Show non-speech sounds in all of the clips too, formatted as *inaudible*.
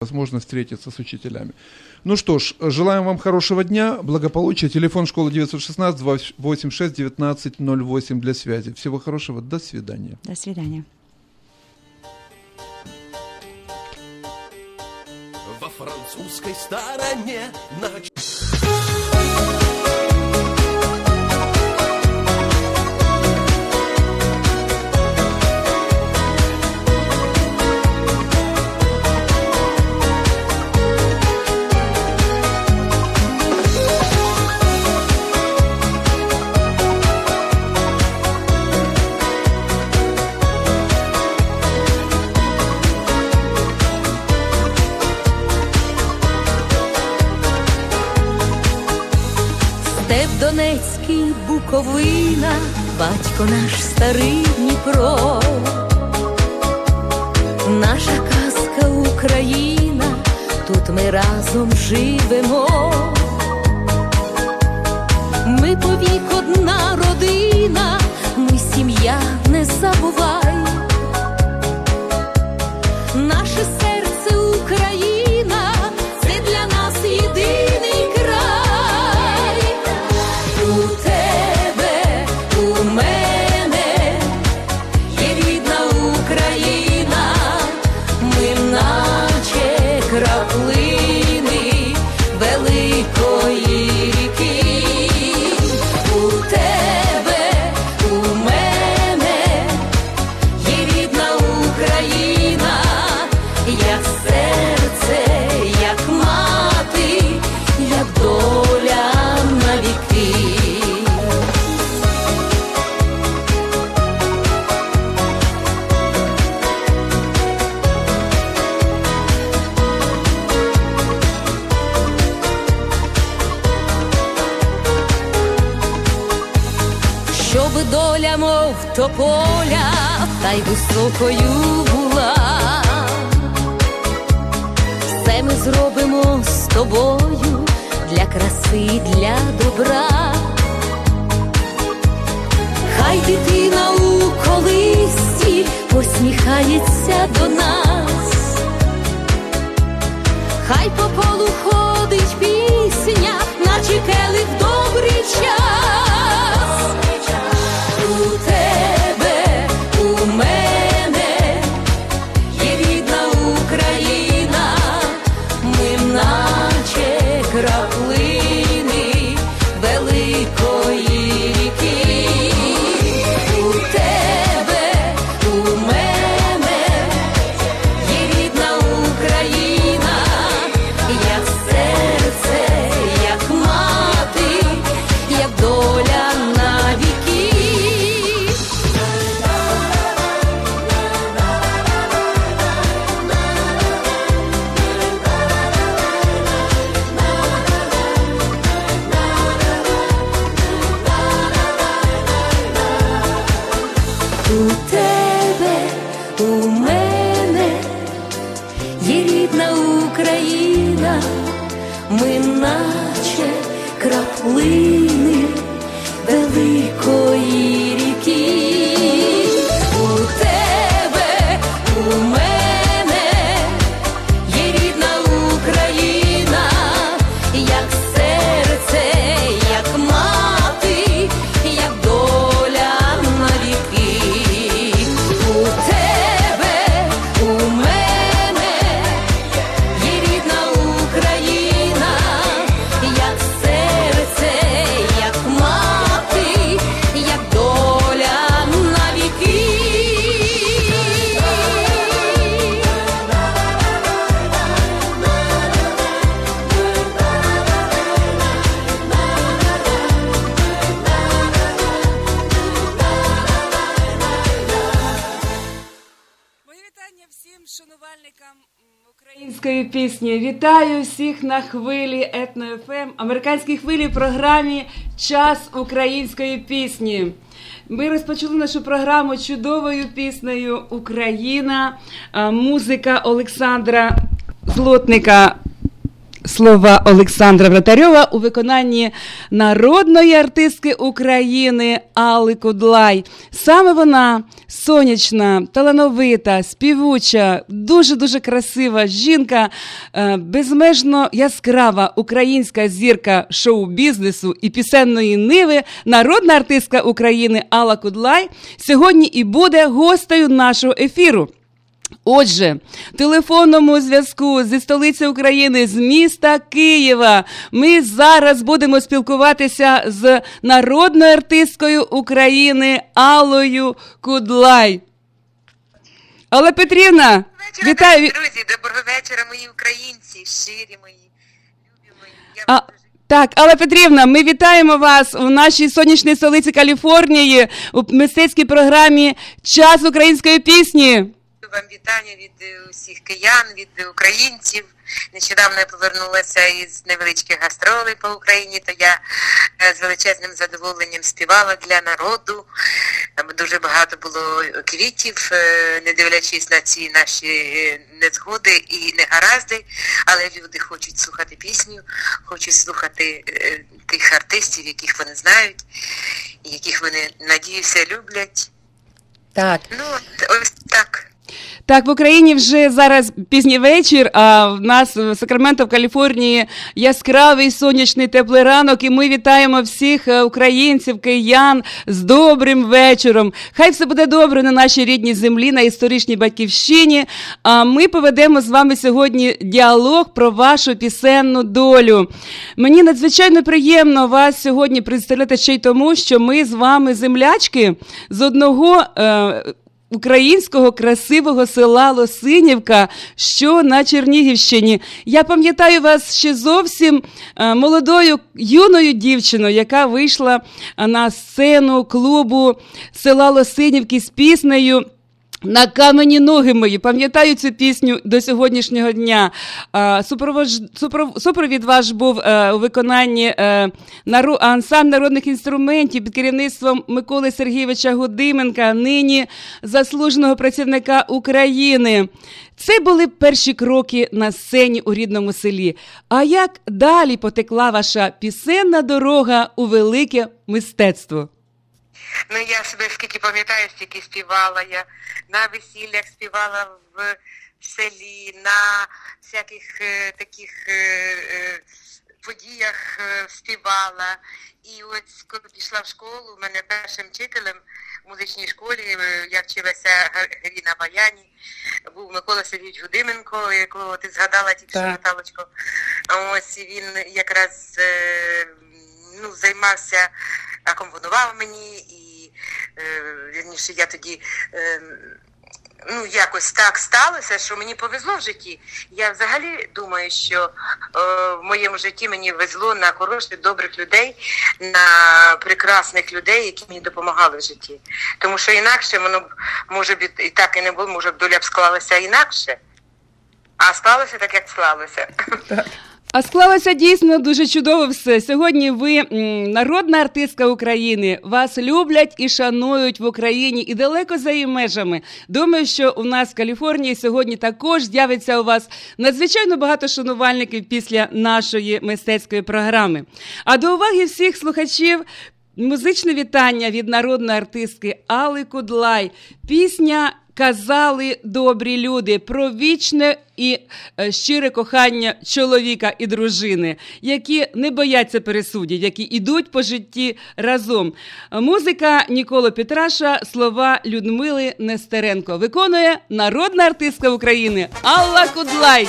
возможность встретиться с учителями. Ну что ж, желаем вам хорошего дня, благополучия. Телефон школы 916 86 19 08 для связи. Всего хорошего, до свидания. До свидания. Во французской стороне на Буковина, батько наш старий Дніпро, наша казка Україна, тут ми разом живемо, ми повік одна родина, ми сім'я не забувай, високою була. Все ми зробимо з тобою для краси, для добра. Хай дитина у колисці посміхається до нас, хай по всіх на хвилі Етно ФМ, американській хвилі програмі Час української пісні. Ми розпочали нашу програму чудовою піснею Україна, музика Олександра Злотника. Слова Олександра Вратарьова у виконанні народної артистки України Алли Кудлай. Саме вона сонячна, талановита, співуча, дуже дуже красива жінка, е, безмежно яскрава українська зірка шоу-бізнесу і пісенної ниви, народна артистка України Алла Кудлай сьогодні і буде гостею нашого ефіру. Отже, в телефонному зв'язку зі столиці України з міста Києва ми зараз будемо спілкуватися з народною артисткою України Аллою Кудлай. Алла Петрівна, Вечора, вітаю. друзі, доброго вечора, мої українці, щирі мої, любі мої. Я А, так, Алла Петрівна, ми вітаємо вас у нашій сонячній столиці Каліфорнії у мистецькій програмі Час української пісні. Вам вітання від е, усіх киян, від українців. Нещодавно я повернулася із невеличких гастролей по Україні, то я е, з величезним задоволенням співала для народу. Там дуже багато було квітів, е, не дивлячись на ці наші незгоди і негаразди, але люди хочуть слухати пісню, хочуть слухати тих артистів, яких вони знають, яких вони, надіюся, люблять. Так, Ну, ось так. Так, в Україні вже зараз пізній вечір, а в нас в Сакраменто, в Каліфорнії яскравий сонячний теплий ранок, і ми вітаємо всіх е, українців, киян з добрим вечором. Хай все буде добре на нашій рідній землі, на історичній батьківщині. А ми поведемо з вами сьогодні діалог про вашу пісенну долю. Мені надзвичайно приємно вас сьогодні представляти ще й тому, що ми з вами землячки з одного. Е- Українського красивого села Лосинівка, що на Чернігівщині. Я пам'ятаю вас ще зовсім е, молодою юною дівчиною, яка вийшла е, на сцену клубу села Лосинівки з піснею. На камені ноги мої пам'ятаю цю пісню до сьогоднішнього дня. Супровід ваш був е, у виконанні е, народних інструментів під керівництвом Миколи Сергійовича Гудименка, нині заслуженого працівника України. Це були перші кроки на сцені у рідному селі. А як далі потекла ваша пісенна дорога у велике мистецтво? Ну я себе скільки пам'ятаю, стільки співала я на весіллях співала в селі, на всяких е, таких е, е, подіях е, співала. І ось коли пішла в школу, у мене першим вчителем в музичній школі, е, я вчилася грі на баяні, був Микола Сергійович Гудименко, якого ти згадала тільки що. Наталочко. А Ось він якраз е, ну, займався, акомпонував мені, і е, вірніше я тоді. Е, Ну, якось так сталося, що мені повезло в житті. Я взагалі думаю, що е, в моєму житті мені везло на хороших, добрих людей, на прекрасних людей, які мені допомагали в житті. Тому що інакше воно б може б і так і не було, може б доля б склалася інакше. А сталося так, як склалося. А склалося дійсно дуже чудово все. Сьогодні ви народна артистка України. Вас люблять і шанують в Україні і далеко за її межами. Думаю, що у нас в Каліфорнії сьогодні також з'явиться у вас надзвичайно багато шанувальників після нашої мистецької програми. А до уваги всіх слухачів. Музичне вітання від народної артистки Алли Кудлай. Пісня Казали добрі люди про вічне і е, щире кохання чоловіка і дружини, які не бояться пересудів, які йдуть по житті разом. Музика Нікола Петраша, слова Людмили Нестеренко. Виконує народна артистка України Алла Кудлай.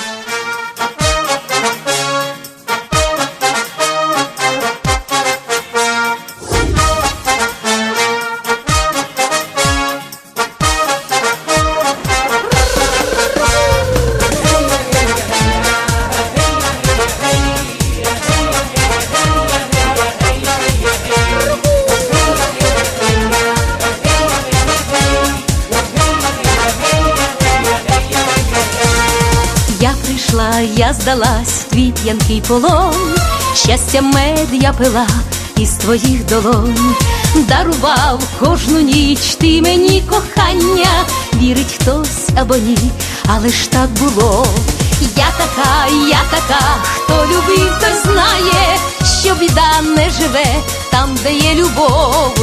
Я здалась в твій п'янкий полон, щастя мед я пила із твоїх долонь, дарував кожну ніч ти мені кохання, вірить хтось або ні, але ж так було. Я така, я така, хто любив, той знає, що біда не живе там, де є любов,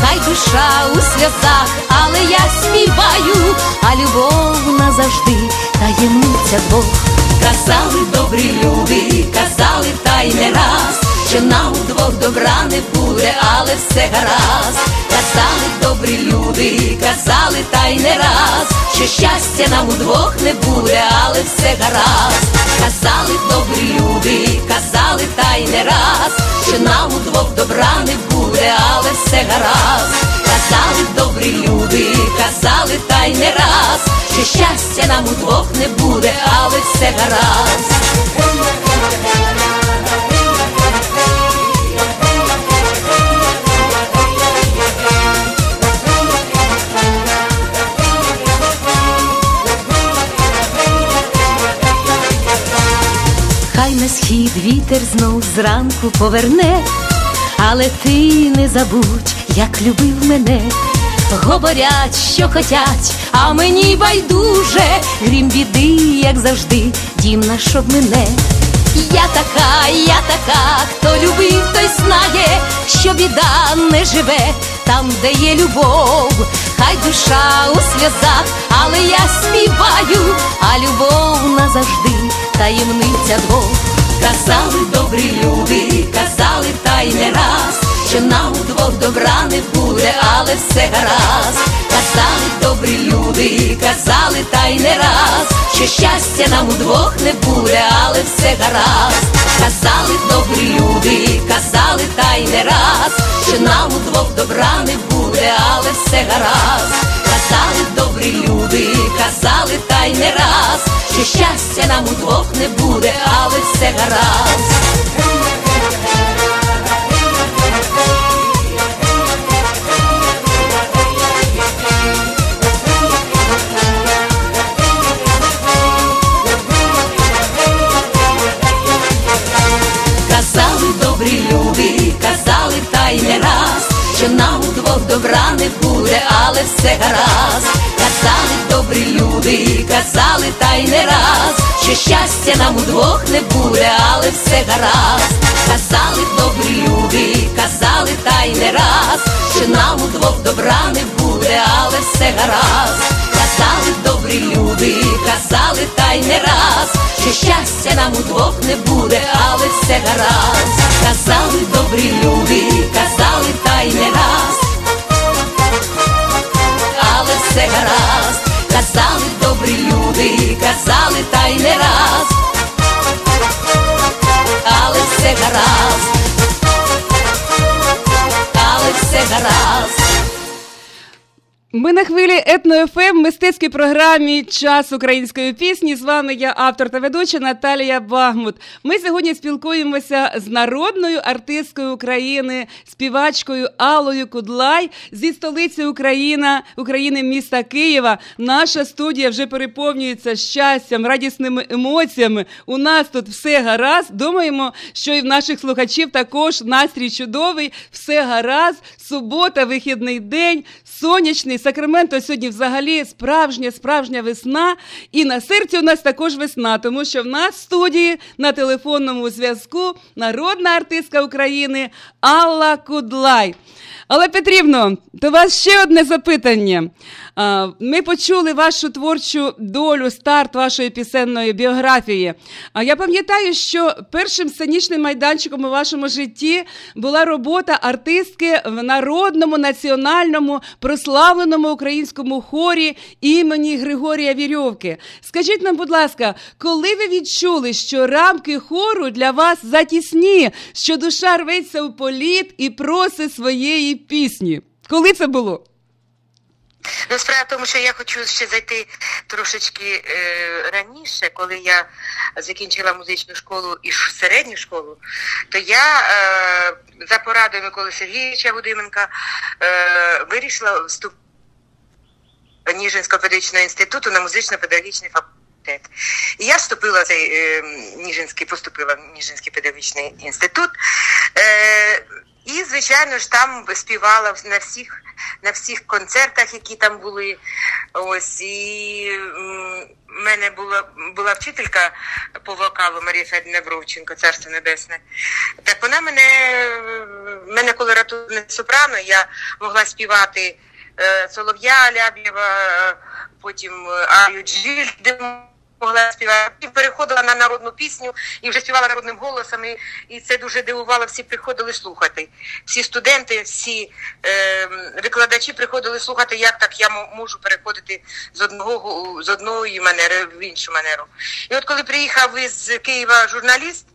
хай душа у сльозах, але я співаю, а любов назавжди таємниця двох. Казали добрі люди, казали та й не раз, що нам удвох добра не буде, але все гаразд. Казали добрі люди, казали та й не раз, що щастя нам удвох не буде, але все гаразд. Казали добрі люди, казали та й не раз, що нам удвох добра не буде, але все гаразд. Казали добрі люди, казали та й не раз, що щастя нам удвох не буде, але все гаразд. Хай на схід вітер знов зранку поверне, але ти не забудь, як любив мене. Говорять, що хотять, а мені байдуже, грім біди, як завжди, дім наш обмине. Я така, я така, хто любив, той знає, що біда не живе там, де є любов, хай душа у сльозах, але я співаю, а любов назавжди таємниця двох. Казали добрі люди, казали та й не раз, що нам удвох добра не буде, але все гаразд. Казали добрі люди, казали та й не раз, що щастя нам удвох не буде, але все гаразд. Казали добрі люди, казали та й не раз, що нам удвох добра не буде, але все гаразд. Казали добрі люди, казали та й не раз, що щастя нам удвох не буде, але все гаразд. Казали добрі люди, казали та й не раз, що нам удвох добра не буде, але все гаразд. Казали добрі люди, казали та й не раз, що щастя нам удвох не буде, але все гаразд. Казали добрі люди, казали та й не раз, що нам удвох добра не буде, але все гаразд. Казали добрі люди, казали та й не раз, що щастя нам удвох не буде, але все гаразд. Казали добрі люди, казали й не раз, але все гаразд. Казали добрі люди, казали та й не раз, але все гаразд, але все гаразд. Ми на хвилі етно-ФМ, мистецькій програмі Час української пісні. З вами я автор та ведуча Наталія Багмут. Ми сьогодні спілкуємося з народною артисткою України, співачкою Аллою Кудлай зі столиці Україна, України, міста Києва. Наша студія вже переповнюється щастям, радісними емоціями. У нас тут все гаразд. Думаємо, що і в наших слухачів також настрій чудовий, все гаразд. Субота, вихідний день, сонячний. Сакраменто сьогодні взагалі справжня, справжня весна. І на серці у нас також весна, тому що в нас в студії на телефонному зв'язку народна артистка України Алла Кудлай. Але Петрівно, до вас ще одне запитання. Ми почули вашу творчу долю, старт вашої пісенної біографії. А я пам'ятаю, що першим сценічним майданчиком у вашому житті була робота артистки в народному національному прославленому українському хорі імені Григорія Вірьовки. Скажіть нам, будь ласка, коли ви відчули, що рамки хору для вас затісні, що душа рветься у політ і просить своєї пісні? Коли це було? Ну, справа в тому, що я хочу ще зайти трошечки е, раніше, коли я закінчила музичну школу і середню школу, то я е, за порадою Миколи Сергійовича Гудименка е, вирішила вступити Ніжинського педагогічного інституту на музично-педагогічний факультет. І я вступила в цей е, Ніжинський, поступила в Ніжинський педагогічний інститут. Е, І, звичайно ж, там співала на всіх на всіх концертах, які там були. Ось і в мене була була вчителька по вокалу Марія Федіна Бровченко, царство небесне. Так вона мене мене коли ратуне сопрано, я могла співати е, Солов'я Ляб'єва, потім Аю Джильд могла співати. Переходила на народну пісню і вже співала народним голосом. І, і це дуже дивувало. Всі приходили слухати. Всі студенти, всі е, викладачі приходили слухати, як так я можу переходити з одного з одної манери в іншу манеру. І от коли приїхав із Києва журналіст,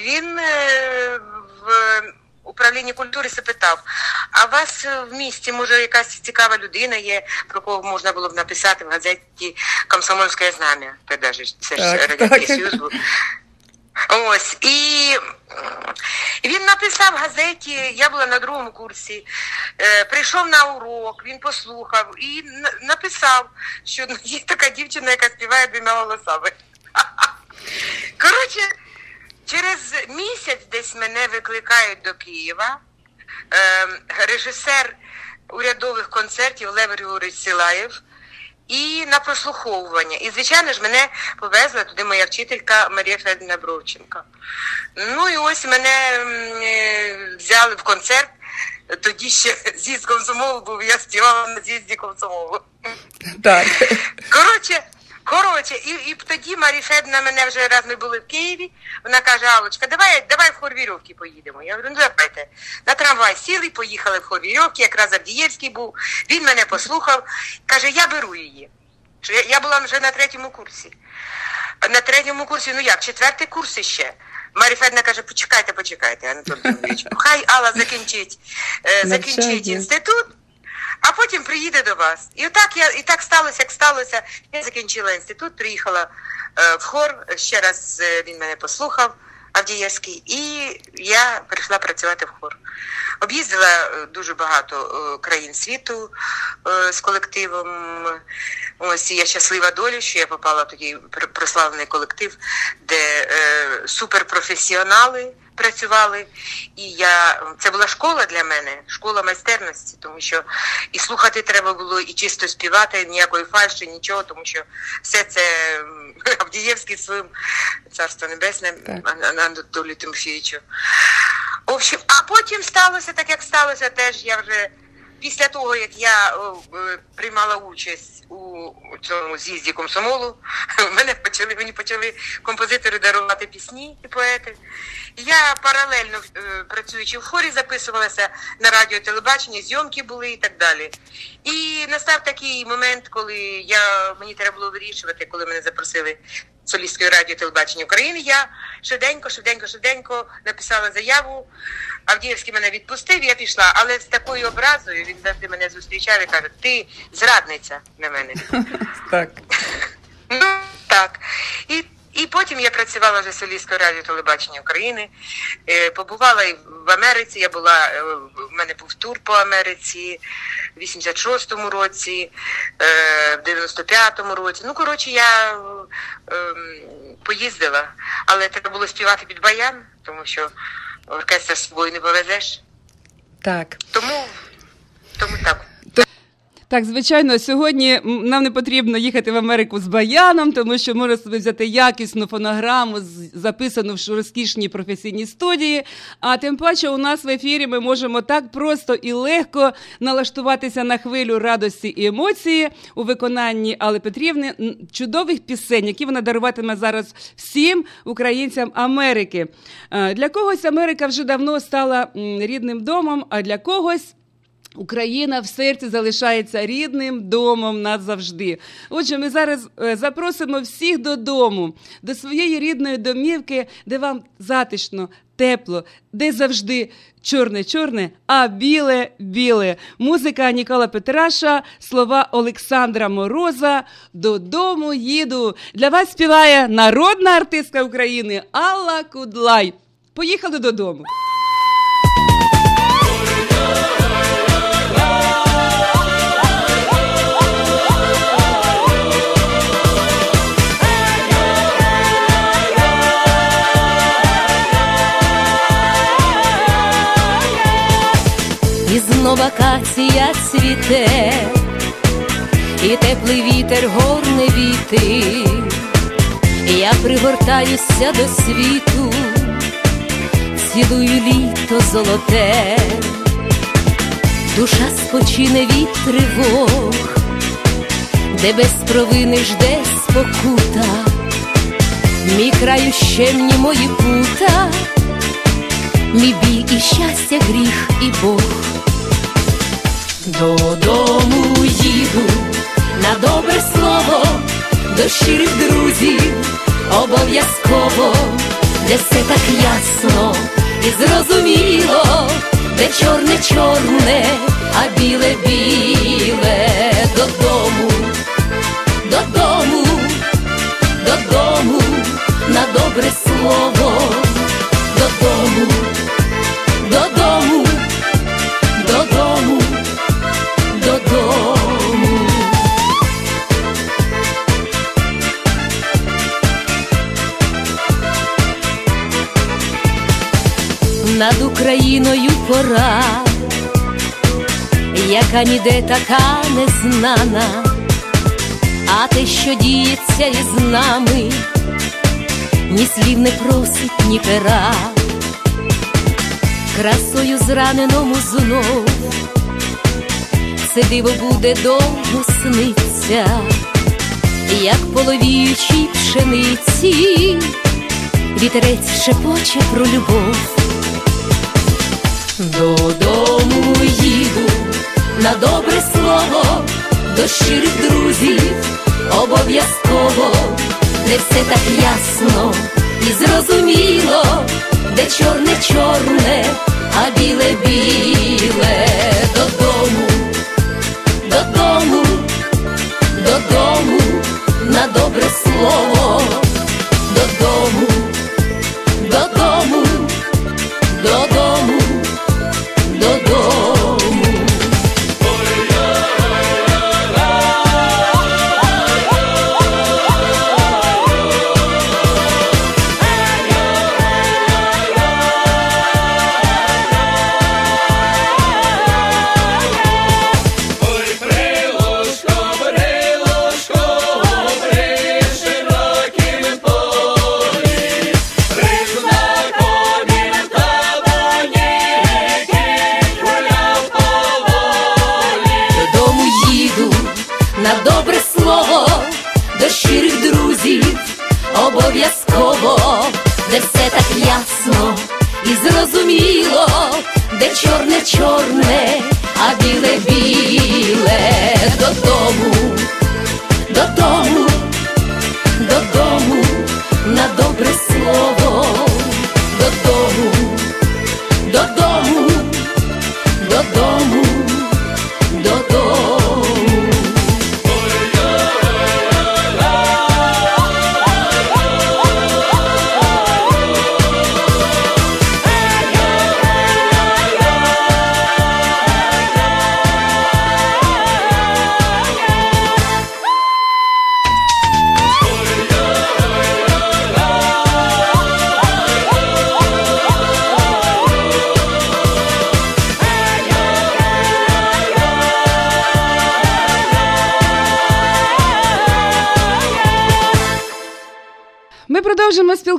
він е, в управлінні культури запитав, а у вас в місті може якась цікава людина є, про кого можна було б написати в газеті Комсомольське знам'я. Це ж Радянський Союз був. Ось і він написав в газеті, я була на другому курсі, е, прийшов на урок, він послухав і написав, що є така дівчина, яка співає двома голосами. *laughs* Коротше, Через місяць десь мене викликають до Києва е, режисер урядових концертів Лев Григорович Силаєв і на прослуховування. І, звичайно ж, мене повезла туди моя вчителька Марія Федорівна Бровченко. Ну і ось мене е, взяли в концерт. Тоді ще з'їзд комсомолу був, я співала на з'їзді комсомолу. Так. Коротше, Коротше, і і тоді Марі Федна мене вже раз ми були в Києві. Вона каже: Алочка, давай давай в Хорвірьовки поїдемо. Я говорю, ну давайте. На трамвай сіли, поїхали в Хорвірьовки, якраз Авдієвський був. Він мене послухав, каже, я беру її. Я, була вже на третьому курсі. На третьому курсі, ну як, четвертий курс іще. Марі Федна каже, почекайте, почекайте, Анатолій Дмитрович. *laughs* Хай Алла закінчить, е, закінчить інститут а потім приїде до вас. І так я і так сталося, як сталося. Я закінчила інститут, приїхала е, в хор. Ще раз е, він мене послухав, Авдієвський, і я прийшла працювати в хор. Об'їздила е, дуже багато країн світу з колективом. Ось я щаслива доля, що я попала в такий прославлений колектив, де суперпрофесіонали працювали. І я це була школа для мене, школа майстерності, тому що і слухати треба було, і чисто співати, ніякої фальші, нічого, тому що все це *laughs* Авдієвський своїм царство небесне Анатолію Тимофійовичу. В общем, а потім сталося так, як сталося, теж я вже. Після того, як я е, приймала участь у цьому з'їзді комсомолу, *laughs* мене почали мені почали композитори дарувати пісні і поети. Я паралельно е, працюючи в хорі, записувалася на радіо, телебачення, зйомки були і так далі. І настав такий момент, коли я мені треба було вирішувати, коли мене запросили солістської радіо телебачення України. Я швиденько, швиденько, швиденько написала заяву. Авдіївський мене відпустив, я пішла, але з такою образою він завжди мене зустрічав і каже: Ти зрадниця на мене. *laughs* Так. Ну так. І і потім я працювала вже солісткою радіо телебачення України, е, побувала і в Америці. Я була е, в мене був тур по Америці в 86-му році, е, в 95-му році. Ну, коротше, я ем, поїздила, але треба було співати під баян, тому що оркестр з собою не повезеш. Так. Тому, тому так. Так, звичайно, сьогодні нам не потрібно їхати в Америку з баяном, тому що можна собі взяти якісну фонограму, записану в розкішній професійній студії. А тим паче, у нас в ефірі ми можемо так просто і легко налаштуватися на хвилю радості і емоції у виконанні Алли Петрівни чудових пісень, які вона даруватиме зараз всім українцям Америки. Для когось Америка вже давно стала рідним домом, а для когось. Україна в серці залишається рідним домом назавжди. Отже, ми зараз е, запросимо всіх додому, до своєї рідної домівки, де вам затишно, тепло, де завжди чорне-чорне, а біле-біле. Музика Нікола Петраша, слова Олександра Мороза. Додому їду. Для вас співає народна артистка України Алла Кудлай. Поїхали додому. Акація цвіте, і теплий вітер горне віти, я пригортаюся до світу, цілую літо золоте, душа спочине від тривог, де без провини жде спокута, мій краю щемні мої пута мій біль і щастя, гріх і Бог. Додому їду на добре слово, до щирих друзів. Обов'язково, де все так ясно і зрозуміло, де чорне чорне, а біле біле. Додому, додому, додому, на добре слово, додому Над Україною пора, яка ніде така незнана, а те, що діється із нами, ні слів не просить, ні пера. Красою зраненому знов, це диво буде довго сниться, як половіючій пшениці, вітерець шепоче про любов. Додому їду на добре слово, до щирих друзів. Обов'язково, не все так ясно і зрозуміло, де чорне чорне а біле біле. Додому, додому, додому, на добре слово,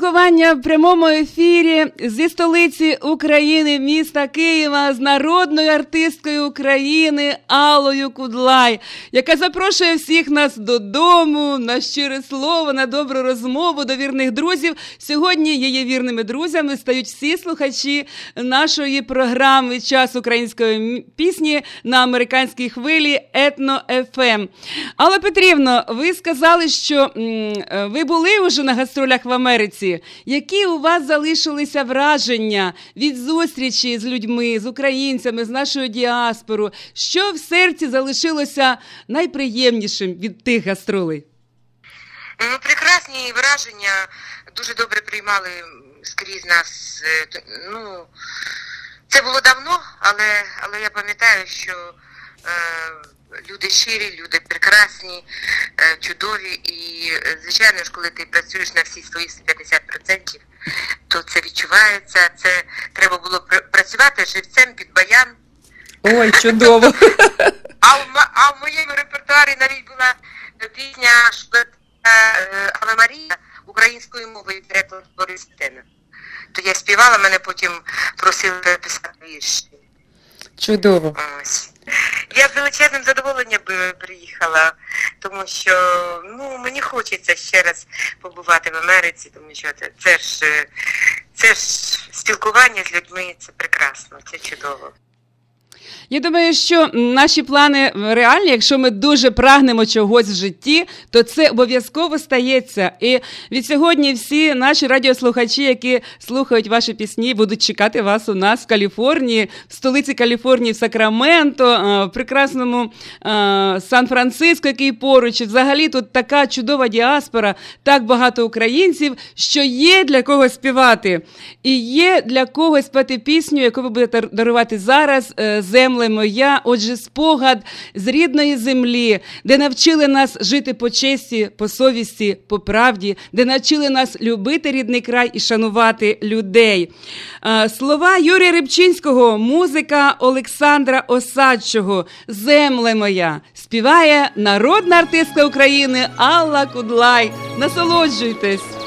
спілкування в прямому ефірі зі столиці України, міста Києва, з народною артисткою України Аллою Кудлай, яка запрошує всіх нас додому на щире слово, на добру розмову до вірних друзів. Сьогодні її вірними друзями стають всі слухачі нашої програми Час української пісні на американській хвилі Етно ФМ. Алла Петрівна, ви сказали, що ви були вже на гастролях в Америці. Які у вас залишилися враження від зустрічі з людьми, з українцями, з нашою діаспорою? Що в серці залишилося найприємнішим від тих гастролей? Ну, прекрасні враження, дуже добре приймали скрізь нас. е, Ну, це було давно, але, але я пам'ятаю, що е, люди щирі, люди прекрасні, е, чудові. І, е, звичайно ж, коли ти працюєш на всі свої 150%, то це відчувається. Це треба було пр- працювати живцем під баян Ой, чудово. А в, а в моєму репертуарі навіть була пісня Шлета Аве Марія українською мовою переклад Борис Тена. То я співала, мене потім просили переписати вірші. Чудово. Ось. Я з величезним задоволенням би приїхала, тому що ну, мені хочеться ще раз побувати в Америці, тому що це, це ж е, це ж спілкування з людьми, це прекрасно, це чудово. Я думаю, що наші плани реальні. Якщо ми дуже прагнемо чогось в житті, то це обов'язково стається. І від сьогодні всі наші радіослухачі, які слухають ваші пісні, будуть чекати вас у нас в Каліфорнії, в столиці Каліфорнії, в Сакраменто, е, в прекрасному е, Сан-Франциско, який поруч. Взагалі тут така чудова діаспора, так багато українців, що є для кого співати. І є для кого спати пісню, яку ви будете дарувати зараз. Земле моя, отже, спогад з рідної землі, де навчили нас жити по честі, по совісті, по правді, де навчили нас любити рідний край і шанувати людей. Слова Юрія Рибчинського, музика Олександра Осадчого, Земле моя співає народна артистка України Алла Кудлай. Насолоджуйтесь!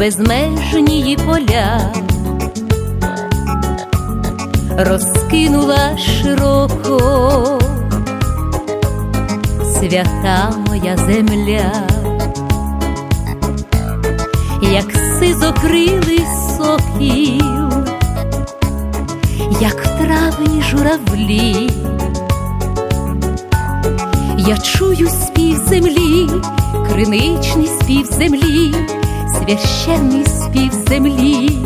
Безмежні поля, розкинула широко свята моя земля, як сизокрилий сокіл, як травні журавлі. Я чую спів землі, криничний спів землі, священний спів землі.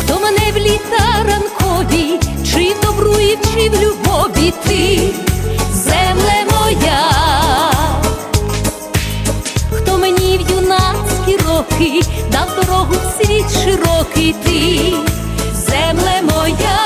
Хто мене в літа ранкові, чи в добру і чи в любові ти, земле моя, хто мені в юнацькі роки дав дорогу світ широкий ти, земле моя.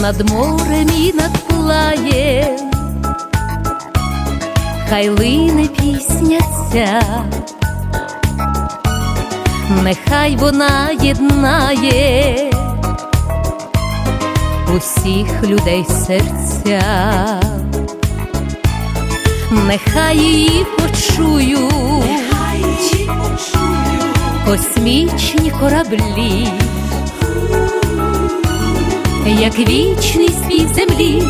Над морем і над плаєм, хай лине пісня ця. Нехай вона єднає усіх людей серця, нехай її почую, космічні кораблі, як вічний спів землі,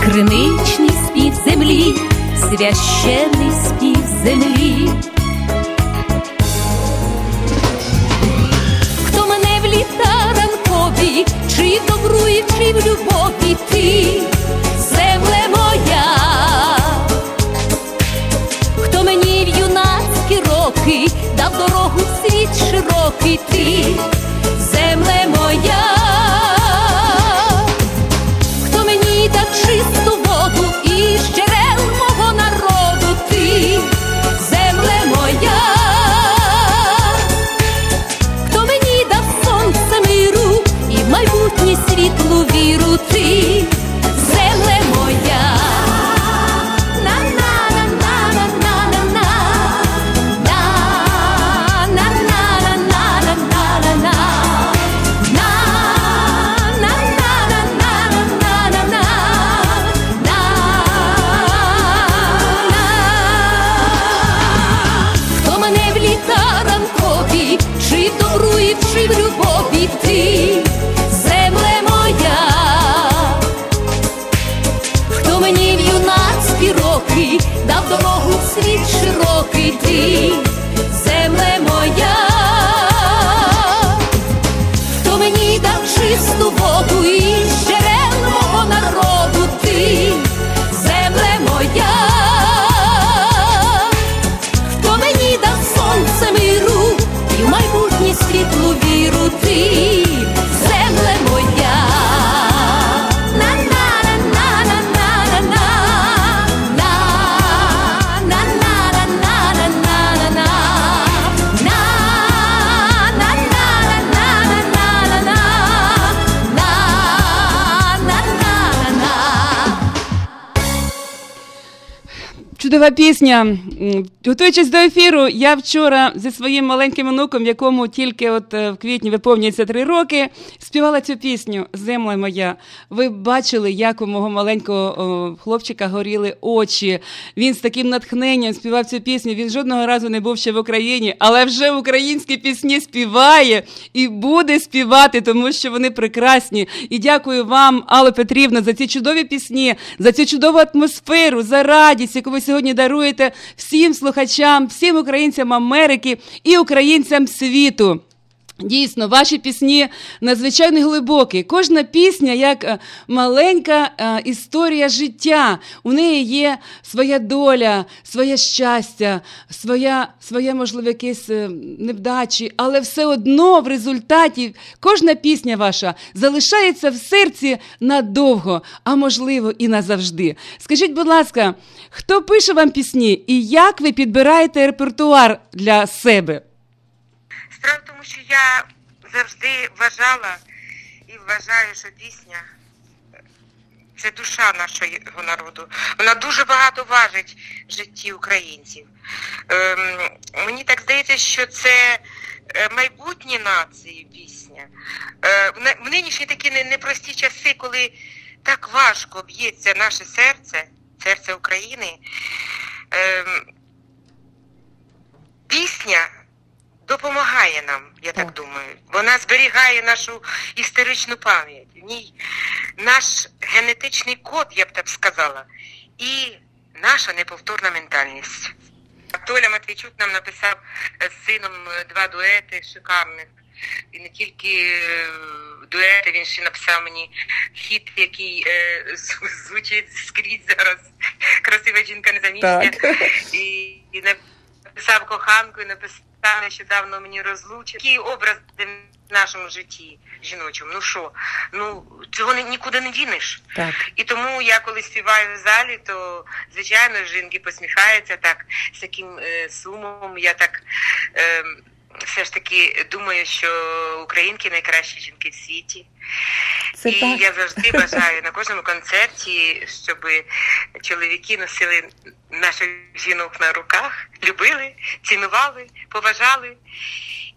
криничний спів землі, священний спів землі. хто мене в літа ранкові, чи в добру чи в любові ти, земле моя, хто мені в юнацькі роки дав дорогу світ широкий ти, ти, Чудова пісня. Готуючись до ефіру, я вчора зі своїм маленьким онуком, якому тільки от е, в квітні виповнюється три роки, співала цю пісню Земля моя. Ви бачили, як у мого маленького хлопчика горіли очі. Він з таким натхненням співав цю пісню. Він жодного разу не був ще в Україні, але вже українські пісні співає і буде співати, тому що вони прекрасні. І дякую вам, Алло Петрівна, за ці чудові пісні, за цю чудову атмосферу, за радість, яку ви сьогодні даруєте всім слухачам, всім українцям Америки і українцям світу. Дійсно, ваші пісні надзвичайно глибокі. Кожна пісня як е, маленька е, історія життя. У неї є своя доля, своє щастя, своя, своє, можливо, якесь е, невдачі, але все одно в результаті кожна пісня ваша залишається в серці надовго, а можливо і назавжди. Скажіть, будь ласка, хто пише вам пісні і як ви підбираєте репертуар для себе? Справа в тому, що я завжди вважала і вважаю, що пісня е, це душа нашого народу. Вона дуже багато важить в житті українців. Ем, мені так здається, що це е, майбутнє нації пісня. Е, в нинішні такі непрості часи, коли так важко б'ється наше серце, серце України. Ем, пісня допомагає нам, я так, думаю. Вона зберігає нашу історичну пам'ять. В ній наш генетичний код, я б так сказала, і наша неповторна ментальність. Толя Матвійчук нам написав з сином два дуети шикарних. І не тільки е, дуети, він ще написав мені хіт, який е, звучить скрізь зараз. Красива жінка не за місця. І, і написав коханку, і написав нещодавно мені розлучив. Який образ в нашому житті жіночому. Ну що, ну цього не нікуди не дінеш. Так. І тому я коли співаю в залі, то звичайно жінки посміхаються так з таким е, сумом. Я так е, все ж таки думаю, що українки найкращі жінки в світі. Це і так. я завжди бажаю на *laughs* кожному концерті, щоб чоловіки носили наших жінок на руках, любили, цінували, поважали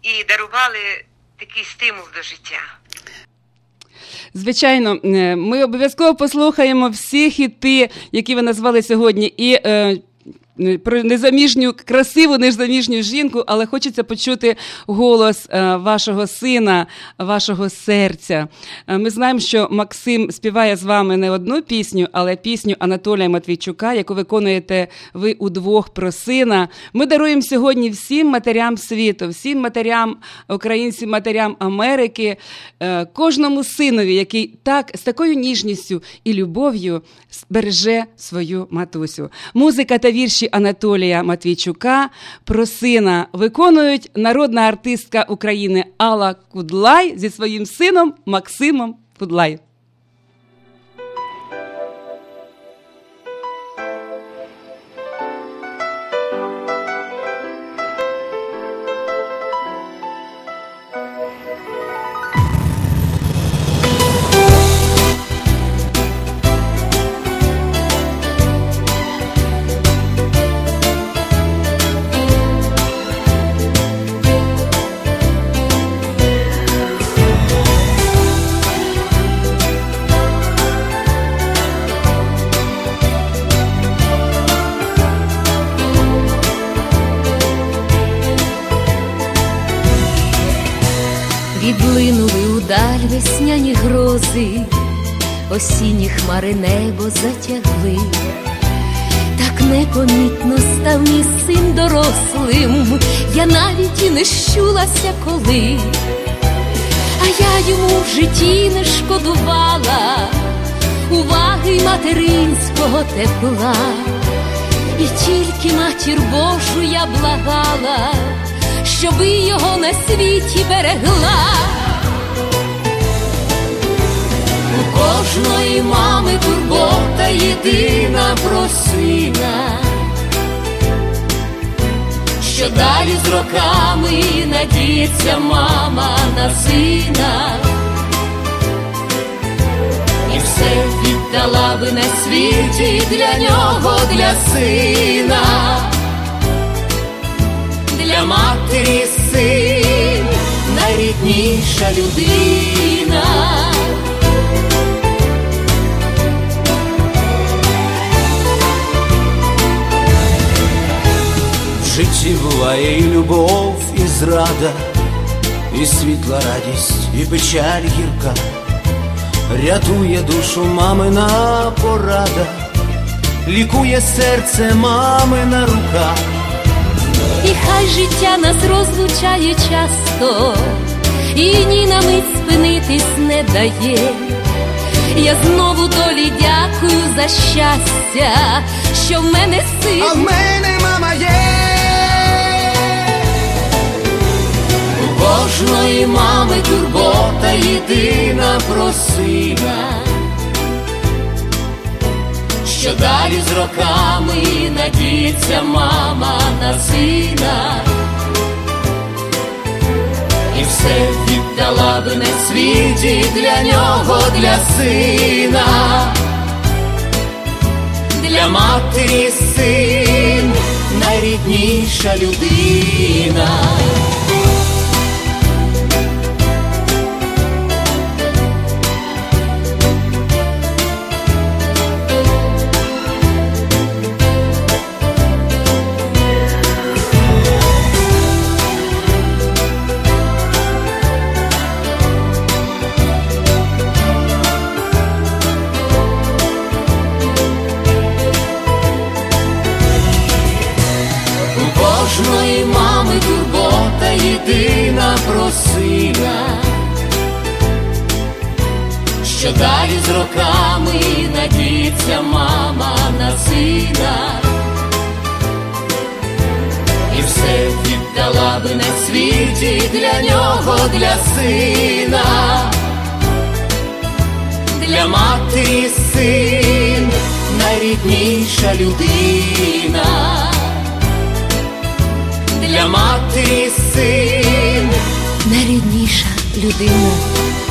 і дарували такий стимул до життя. Звичайно, е, ми обов'язково послухаємо всі хіти, які ви назвали сьогодні, і е, про незаміжню, красиву незаміжню жінку, але хочеться почути голос е, вашого сина, вашого серця. Е, Ми знаємо, що Максим співає з вами не одну пісню, але пісню Анатолія Матвійчука, яку виконуєте ви удвох про сина. Ми даруємо сьогодні всім матерям світу, всім матерям, українцям, матерям Америки, е, кожному синові, який так з такою ніжністю і любов'ю береже свою матусю. Музика та вірші Анатолія Матвійчука про сина виконують народна артистка України Алла Кудлай зі своїм сином Максимом Кудлай. Хмари небо затягли, так непомітно став мій син дорослим, я навіть і не щулася коли, а я йому в житті не шкодувала. Уваги материнського тепла, і тільки матір Божу я благала, щоби його на світі берегла. Кожної мами турбота єдина про сина, що далі з роками надіється мама на сина, і все віддала би на світі для нього, для сина, для матері син, найрідніша людина. Житті буває і любов, і зрада, і світла радість, і печаль гірка, рятує душу мамина порада, лікує серце мамина рука. І хай життя нас розлучає часто, і ні на мить спинитись не дає. Я знову долі дякую за щастя, що в мене син. Кожної мами турбота єдина про сина, що далі з роками надіється мама на сина, і все віддала би на світі для нього, для сина, для матері син, найрідніша людина. Що далі з роками надіється мама на сина, і все віддала би на світі для нього, для сина, для матері син, найрідніша людина. Для матері син, найрідніша людина.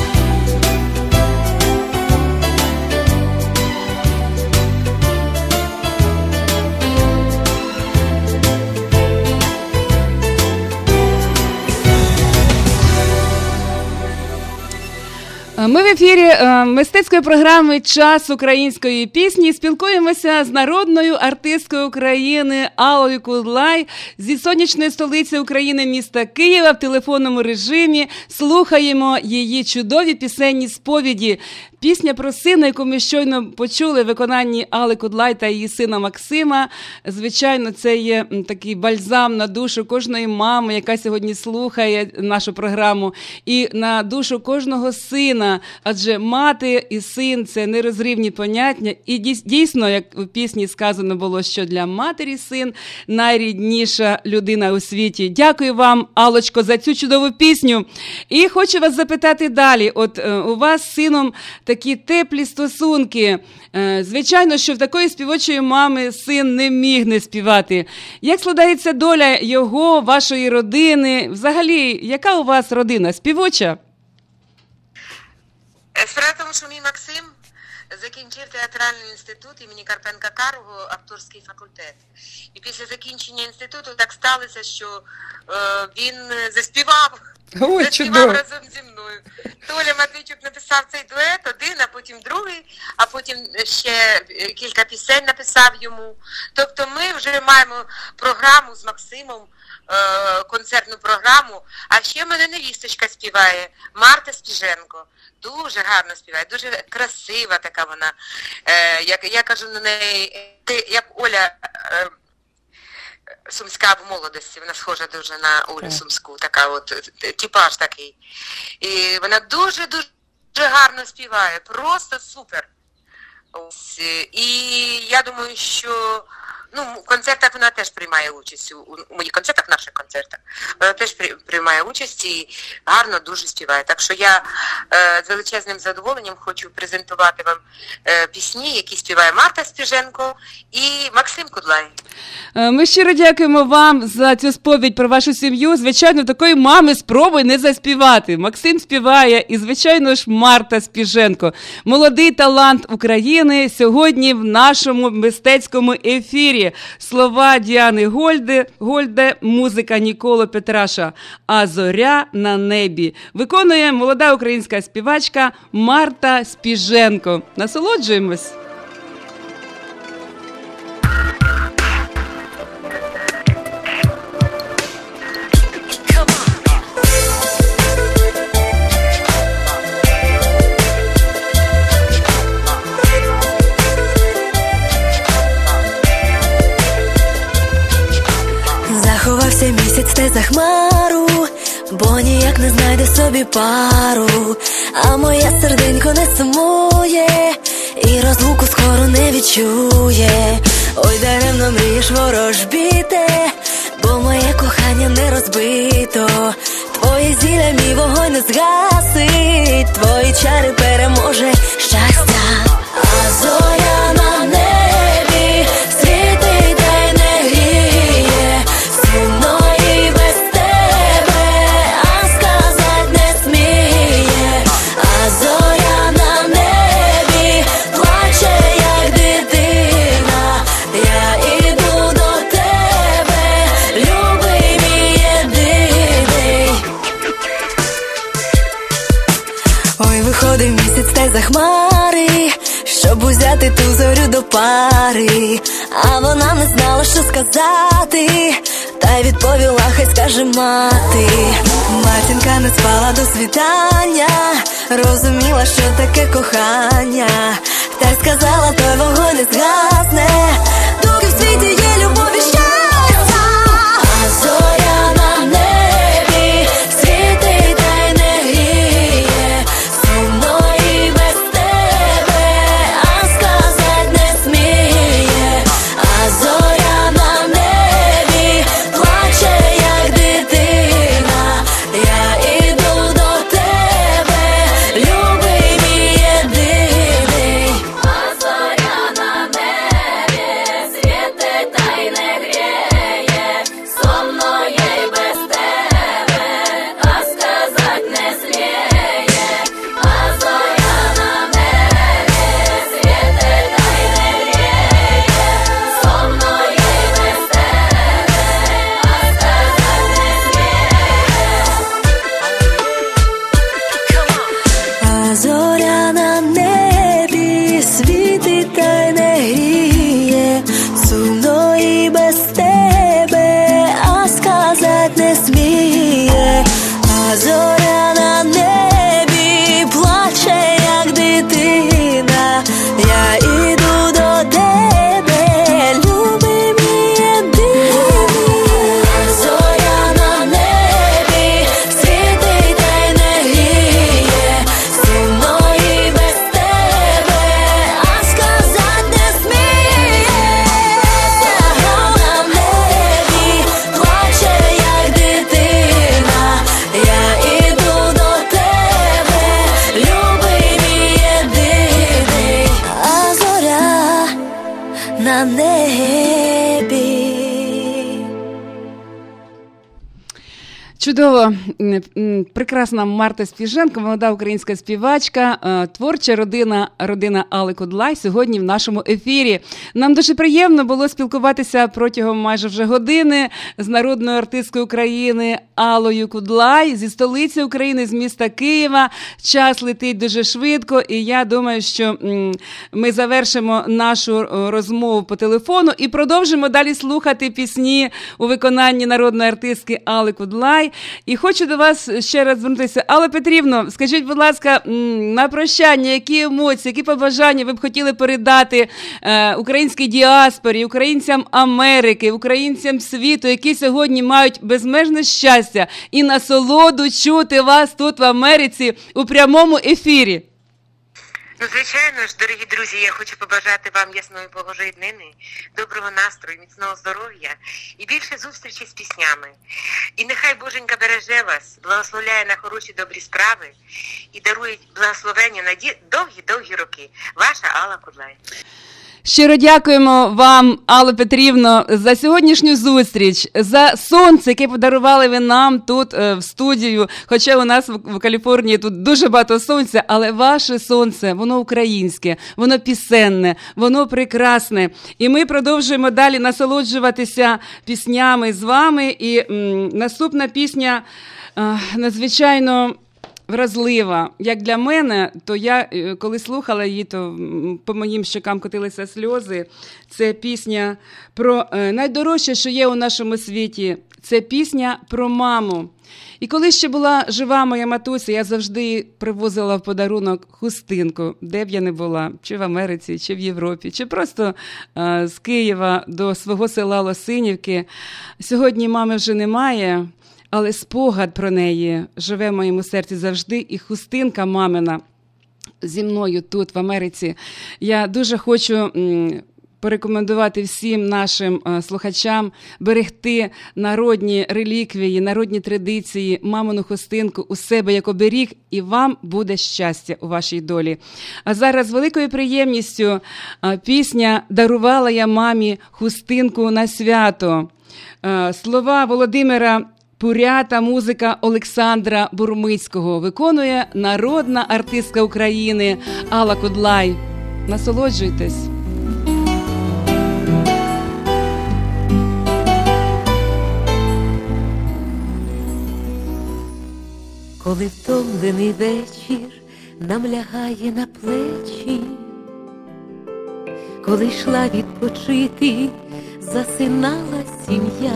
Ми в ефірі е, мистецької програми Час української пісні спілкуємося з народною артисткою України Аллою Кудлай зі сонячної столиці України міста Києва в телефонному режимі. Слухаємо її чудові пісенні сповіді. Пісня про сина, яку ми щойно почули в виконанні Али Кудлай та її сина Максима. Звичайно, це є такий бальзам на душу кожної мами, яка сьогодні слухає нашу програму, і на душу кожного сина. Адже мати і син це нерозрівні поняття. І дійсно, як у пісні сказано було, що для матері син найрідніша людина у світі. Дякую вам, Алочко, за цю чудову пісню. І хочу вас запитати далі: от у вас з сином такі теплі стосунки. Звичайно, що в такої співочої мами син не міг не співати. Як складається доля його, вашої родини? Взагалі, яка у вас родина? Співоча? Справа в тому, що мій Максим закінчив театральний інститут імені Карпенка Карого, акторський факультет. І після закінчення інституту так сталося, що е, він заспівав. Ой, заспівав разом зі мною. Толя Матвійчук написав цей дует, один, а потім другий, а потім ще кілька пісень написав йому. Тобто ми вже маємо програму з Максимом, концертну програму. А ще в мене невісточка співає Марта Спіженко. Дуже гарно співає, дуже красива така вона. Е, як я кажу на неї, ти як Оля е, Сумська в молодості, вона схожа дуже на Олю. Сумську, така от типаж такий. І вона дуже дуже гарно співає, просто супер. Ось, і я думаю, що ну, в концертах вона теж приймає участь у, у моїх концертах, в наших концертах. Вона теж при- приймає участь і гарно дуже співає. Так що я е, з величезним задоволенням хочу презентувати вам е, пісні, які співає Марта Спіженко і Максим Кудлай. Е, Ми щиро дякуємо вам за цю сповідь про вашу сім'ю. Звичайно, такої мами спробуй не заспівати. Максим співає, і звичайно ж Марта Спіженко, молодий талант України сьогодні в нашому мистецькому ефірі. Слова Діани Гольди, Гольде, музика Нікола Петраша. А зоря на небі виконує молода українська співачка Марта Спіженко. Насолоджуємось. Собі пару, а моє серденько не сумує, і розлуку скоро не відчує. Ой, даремно мрієш ворожбіте, бо моє кохання не розбито. Твоє зілля мій вогонь не згасить, твої чари переможе щастя, а зоря що сказати, та й відповіла, хай скаже мати. Матінка не спала до світання, розуміла, що таке кохання, та й сказала, той вогонь не згасне, доки в світі є любов ne, прекрасна Марта Спіженко, молода українська співачка, е, творча родина, родина Али Кудлай сьогодні в нашому ефірі. Нам дуже приємно було спілкуватися протягом майже вже години з народною артисткою України Алою Кудлай зі столиці України, з міста Києва. Час летить дуже швидко, і я думаю, що ми завершимо нашу е, розмову по телефону і продовжимо далі слухати пісні у виконанні народної артистки Али Кудлай. І хочу до вас ще раз звернутися. Але Петрівно, скажіть, будь ласка, на прощання, які емоції, які побажання ви б хотіли передати е, українській діаспорі, українцям Америки, українцям світу, які сьогодні мають безмежне щастя і насолоду чути вас тут в Америці у прямому ефірі. Ну, звичайно ж, дорогі друзі, я хочу побажати вам ясної Богожої днини, доброго настрою, міцного здоров'я і більше зустрічі з піснями. І нехай Боженька береже вас, благословляє на хороші добрі справи і дарує благословення на довгі-довгі роки. Ваша Алла Кудлай. Щиро дякуємо вам, Алло Петрівно, за сьогоднішню зустріч, за сонце, яке подарували ви нам тут е, в студію. Хоча у нас в Каліфорнії тут дуже багато сонця, але ваше сонце, воно українське, воно пісенне, воно прекрасне. І ми продовжуємо далі насолоджуватися піснями з вами. І м, наступна пісня е, надзвичайно вразлива. Як для мене, то я е, коли слухала її, то по моїм щокам котилися сльози. Це пісня про е, найдорожче, що є у нашому світі. Це пісня про маму. І коли ще була жива моя матуся, я завжди привозила в подарунок хустинку, де б я не була, чи в Америці, чи в Європі, чи просто а, з Києва до свого села Лосинівки. Сьогодні мами вже немає але спогад про неї живе в моєму серці завжди, і хустинка мамина зі мною тут, в Америці. Я дуже хочу. Порекомендувати всім нашим е, слухачам берегти народні реліквії, народні традиції, мамину хустинку у себе як оберіг, і вам буде щастя у вашій долі. А зараз з великою приємністю е, пісня Дарувала я мамі хустинку на свято. Е, слова Володимира Пурята музика Олександра Бурмицького виконує народна артистка України Алла Кудлай. Насолоджуйтесь. Коли втомлений вечір нам лягає на плечі, коли йшла відпочити, засинала сім'я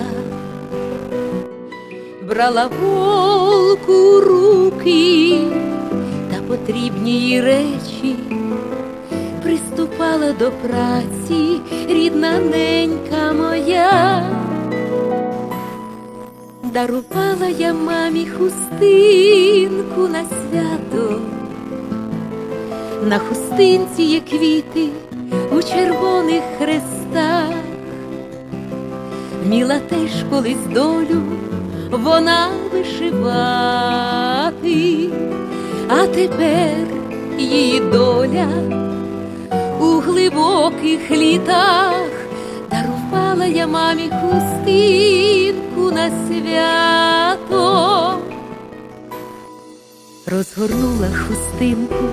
брала волку руки та потрібні їй речі, приступала до праці, рідна ненька моя, дарувала я мамі хустинку на свято, на хустинці є квіти у червоних хрестах, вміла теж колись долю вона вишивати, а тепер її доля у глибоких літах. Дарувала я мамі хустинку на свято, розгорнула хустинку,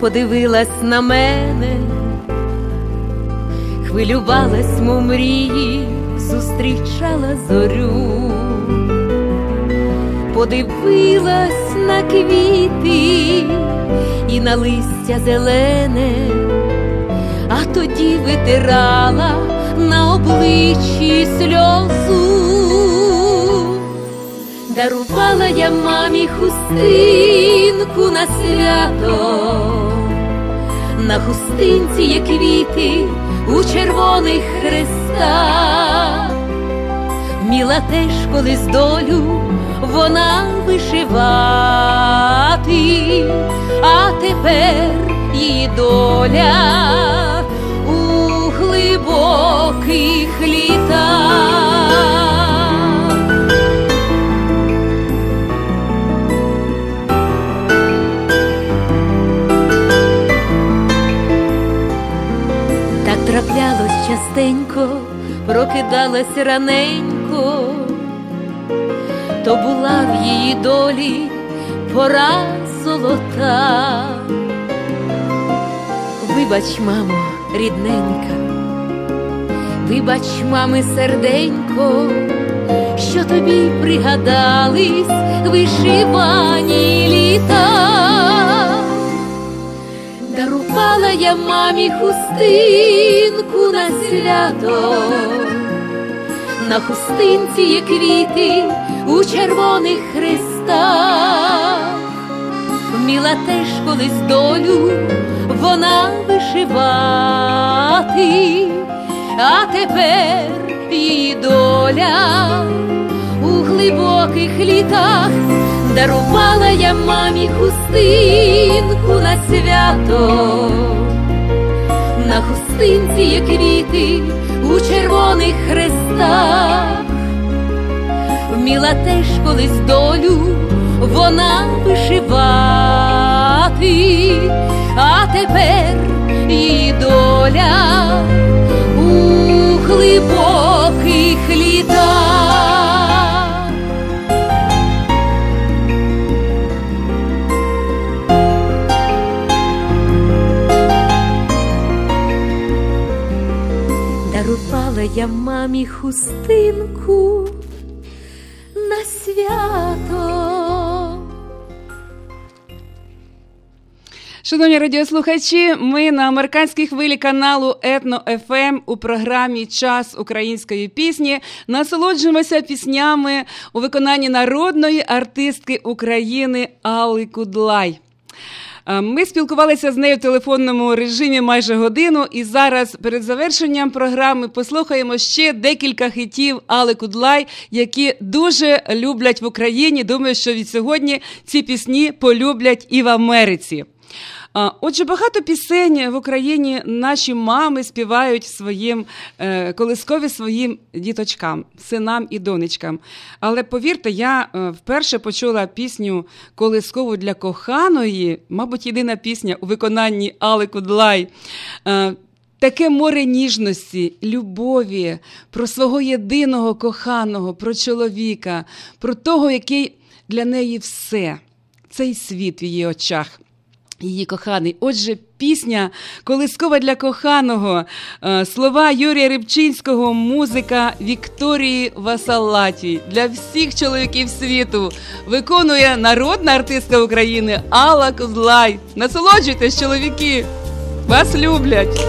подивилась на мене, хвилювалась, му мрії, зустрічала зорю подивилась на квіти і на листя зелене, а тоді витирала на обличчі сльозу, дарувала я мамі хустинку на свято, на хустинці є квіти у червоних хрестах. Міла теж колись долю вона вишивати, а тепер її доля у глибоких літах. Так траплялось частенько, прокидалась раненько то була в її долі пора золота. Вибач, мамо, рідненька, вибач, мами, серденько, що тобі пригадались вишивані літа, дарувала я мамі хустинку на свято, на хустинці є квіти у червоних хрестах, вміла теж колись долю вона вишивати, а тепер її доля у глибоких літах. Дарувала я мамі хустинку на свято, хустинці є квіти у червоних хрестах, вміла теж колись долю вона вишивати, а тепер її доля у глибоких літах. Дарувала я мамі хустинку на свято. Шановні радіослухачі, ми на американській хвилі каналу Етно ФМ у програмі Час української пісні насолоджуємося піснями у виконанні народної артистки України Алли Кудлай. Е, Ми спілкувалися з нею в телефонному режимі майже годину, і зараз перед завершенням програми послухаємо ще декілька хитів Али Кудлай, які дуже люблять в Україні. Думаю, що від сьогодні ці пісні полюблять і в Америці. Отже, багато пісень в Україні наші мами співають своїм е, колискові своїм діточкам, синам і донечкам. Але повірте, я е, вперше почула пісню колискову для коханої, мабуть, єдина пісня у виконанні Али Кудлай. Е, Таке море ніжності, любові, про свого єдиного коханого, про чоловіка, про того, який для неї все, цей світ в її очах її коханий. Отже, пісня Колискова для коханого, е, слова Юрія Рибчинського, музика Вікторії Васалаті для всіх чоловіків світу виконує народна артистка України Алла Козлай. Насолоджуйтесь, чоловіки! Вас люблять!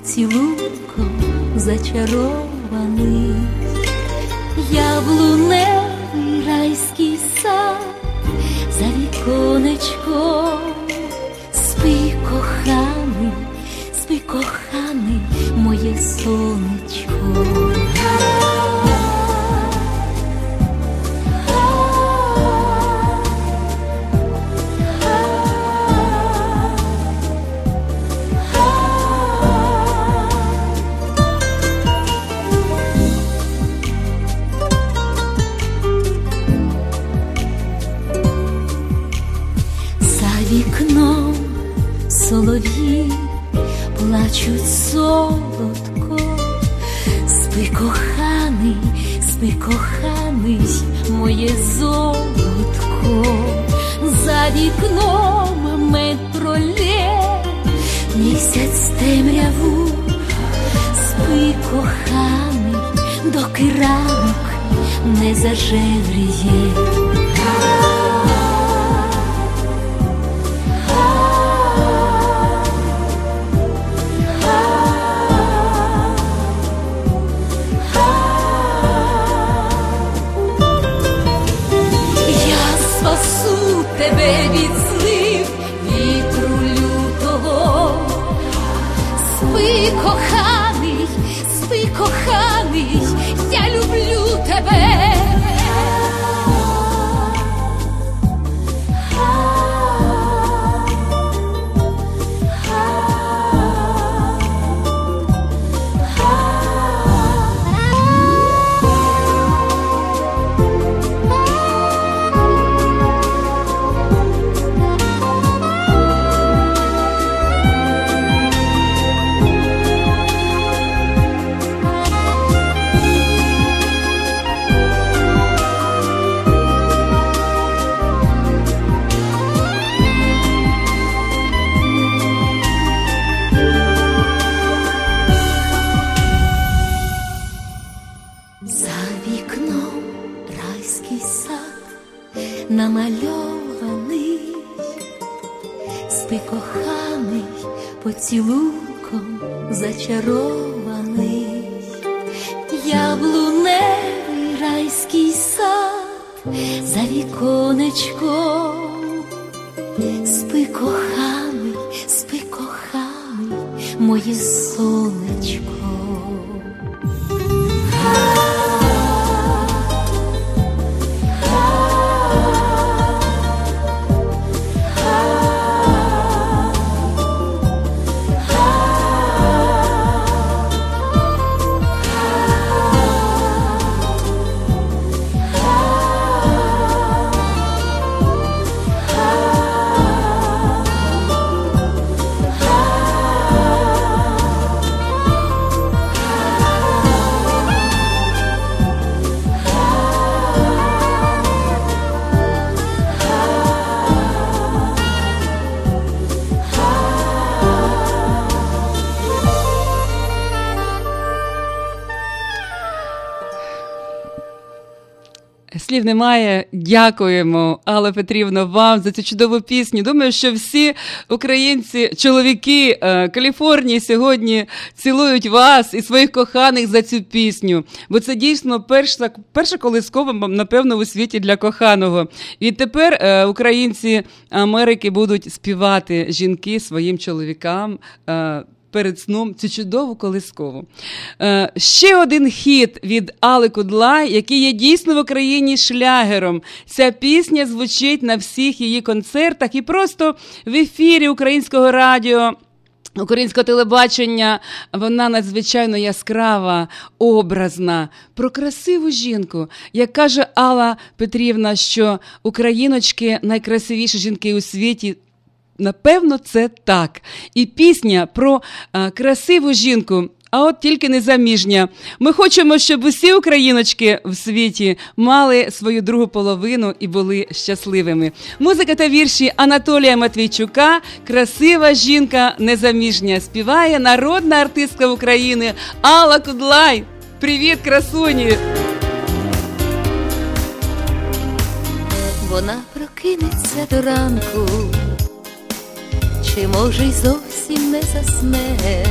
Поцілунком зачарований, яблуневий райський сад за віконечком, спи коханий, спи коханий, моє сонечко. Солодко, спи коханий, спи коханий, моє золотко, за вікном метролє, місяць темряву, спи коханий, доки ранок не зажевріє. Поцілунком зачарований, Слів немає. Дякуємо, Алла Петрівна, вам за цю чудову пісню. Думаю, що всі українці, чоловіки е, Каліфорнії сьогодні цілують вас і своїх коханих за цю пісню. Бо це дійсно перша перша колискова, напевно, у світі для коханого. І тепер е, українці Америки будуть співати жінки своїм чоловікам. Перед сном цю чудову колискову. Е, Ще один хіт від Али Кудлай, який є дійсно в Україні шлягером. Ця пісня звучить на всіх її концертах і просто в ефірі українського радіо. Українського телебачення, вона надзвичайно яскрава, образна, про красиву жінку. Як каже Алла Петрівна, що україночки найкрасивіші жінки у світі Напевно, це так. І пісня про а, красиву жінку. А от тільки незаміжня. Ми хочемо, щоб усі україночки в світі мали свою другу половину і були щасливими. Музика та вірші Анатолія Матвійчука, красива жінка незаміжня, співає народна артистка України Алла Кудлай. Привіт, красуні! Вона прокинеться до ранку чи може й зовсім не засне,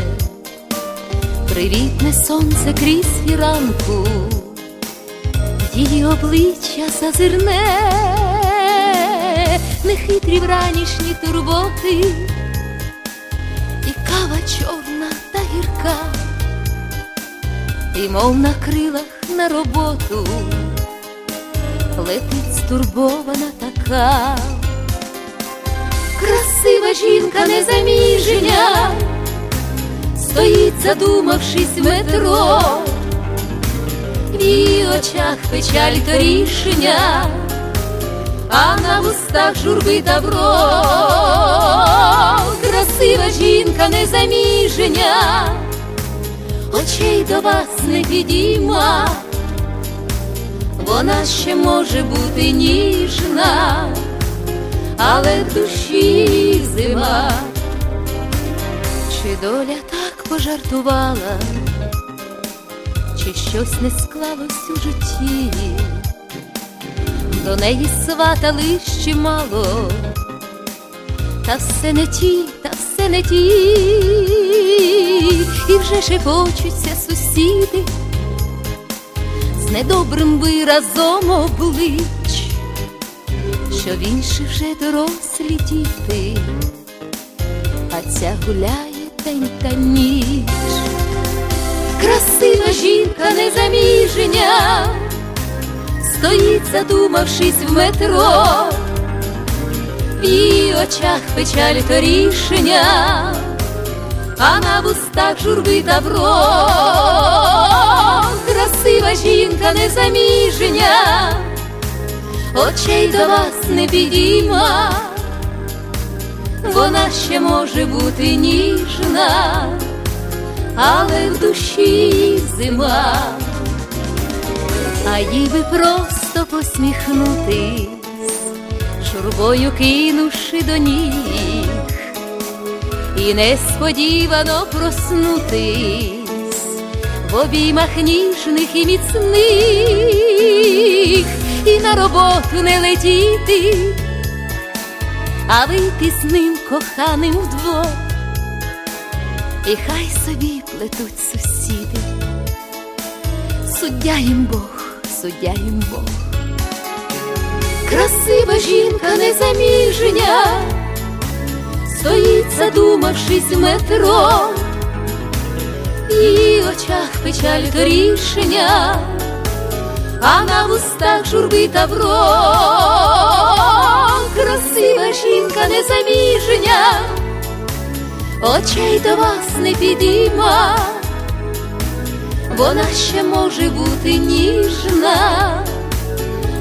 привітне сонце крізь фіранку, її обличчя зазирне, нехитрі вранішні турботи, і кава чорна та гірка, і мов на крилах на роботу летить стурбована така красива жінка незаміжня, стоїть, задумавшись в метро, в її очах печаль то рішення, а на вустах журби тавро, красива жінка незаміжня, очей до вас не підійма, вона ще може бути ніжна але в душі зима, чи доля так пожартувала, чи щось не склалось у житті, до неї сватали ще мало, та все не ті, та все не ті, і вже шепочуться сусіди, з недобрим виразом облич що в інші вже дорослі діти, а ця гуляє день та ніч, красива жінка незаміжня, стоїть, задумавшись в метро, в її очах печаль то рішення, а на вустах журби тавро, красива жінка незаміжня очей до вас не підійма, вона ще може бути ніжна, але в душі зима, а їй би просто посміхнутись, журбою кинувши до ніг, і несподівано проснутись. В обіймах ніжних і міцних і на роботу не летіти, а вийти з ним коханим вдвох, і хай собі плетуть сусіди, суддя їм Бог, суддя їм Бог, красива жінка незаміжня, стоїть, задумавшись в метро, в її очах печаль то рішення а на вустах журби тавро, красива жінка незаміжня, очей до вас не підійма, вона ще може бути ніжна,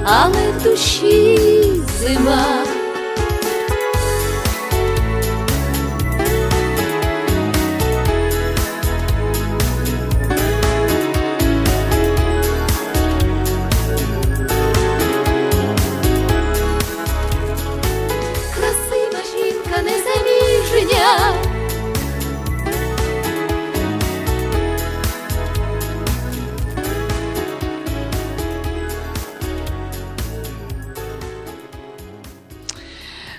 але в душі зима.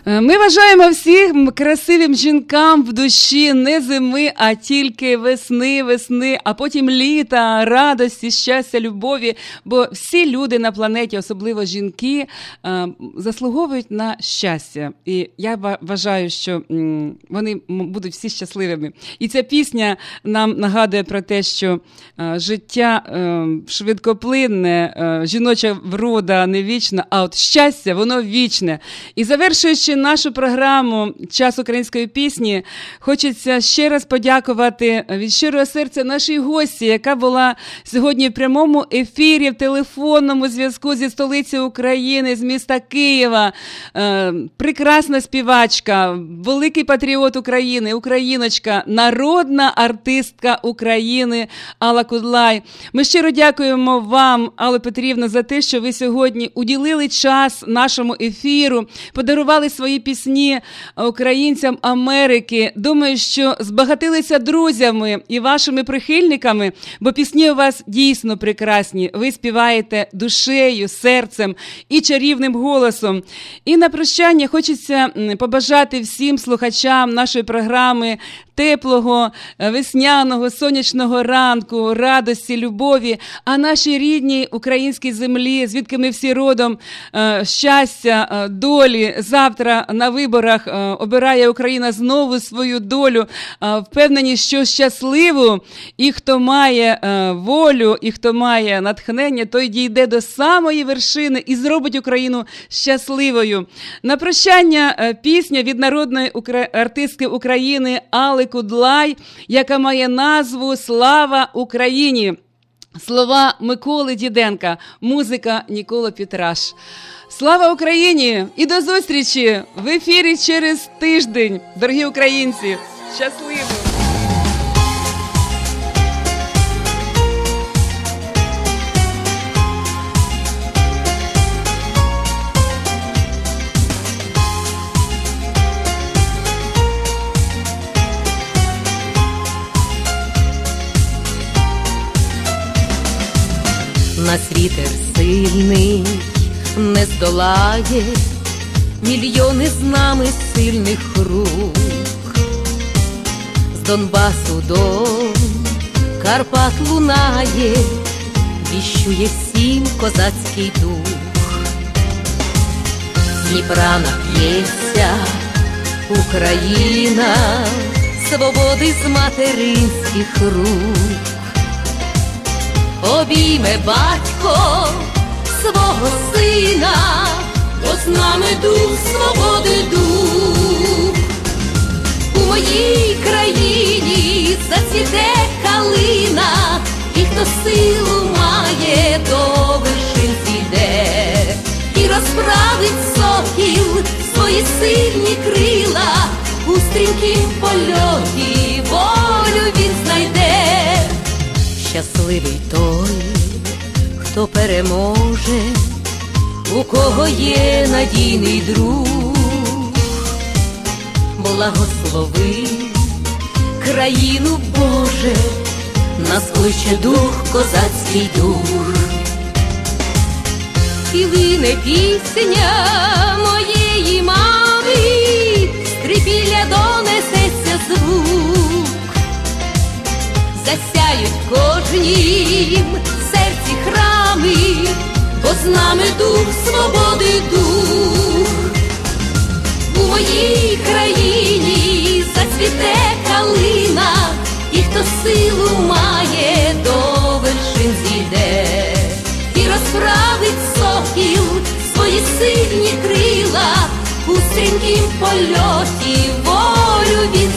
Ми вважаємо всіх красивим жінкам в душі не зими, а тільки весни, весни, а потім літа, радості, щастя, любові. Бо всі люди на планеті, особливо жінки, е, заслуговують на щастя. І я вважаю, що вони будуть всі щасливими. І ця пісня нам нагадує про те, що е, життя швидкоплинне, жіноча врода не вічна, а от щастя, воно вічне. І завершуючи нашу програму Час української пісні хочеться ще раз подякувати від щирого серця нашій гості, яка була сьогодні в прямому ефірі в телефонному зв'язку зі столиці України, з міста Києва. Е, прекрасна співачка, великий патріот України, україночка, народна артистка України Алла Кудлай. Ми щиро дякуємо вам, Алла Петрівна, за те, що ви сьогодні уділили час нашому ефіру, подарували свої свої пісні українцям Америки. Думаю, що збагатилися друзями і вашими прихильниками, бо пісні у вас дійсно прекрасні. Ви співаєте душею, серцем і чарівним голосом. І на прощання хочеться побажати всім слухачам нашої програми теплого, е, весняного, сонячного ранку, радості, любові, а нашій рідній українській землі, звідки ми всі родом е, щастя, е, долі. Завтра на виборах обирає Україна знову свою долю, впевнені, що щасливу і хто має волю, і хто має натхнення, той дійде до самої вершини і зробить Україну щасливою. На прощання пісня від народної артистки України Али Кудлай, яка має назву Слава Україні. Слова Миколи Діденка, музика Нікола Петраш. Слава Україні! І до зустрічі в ефірі через тиждень, дорогі українці! Щасливо! нас вітер сильний не здолає, мільйони з нами сильних рук, з Донбасу до Карпат лунає, віщує всім козацький дух, Дніпра нап'ється Україна, свободи з материнських рук. Обійме батько свого сина, бо з нами дух свободи дух. У моїй країні зацвіте калина, і хто силу має, до вершин зійде і розправить сокіл свої сильні крила у стрімкім польоті волю він знайде щасливий той, хто переможе, у кого є надійний друг, благослови країну Боже, нас кличе дух, козацький дух. і лине пісня моєї мами, стрипілля донесеться звук, засяють кожнім храми, бо з нами дух свободи дух. У моїй країні зацвіте калина, і хто силу має, до вершин зійде, і розправить сокіл свої сильні крила, у стрімкім польоті волю він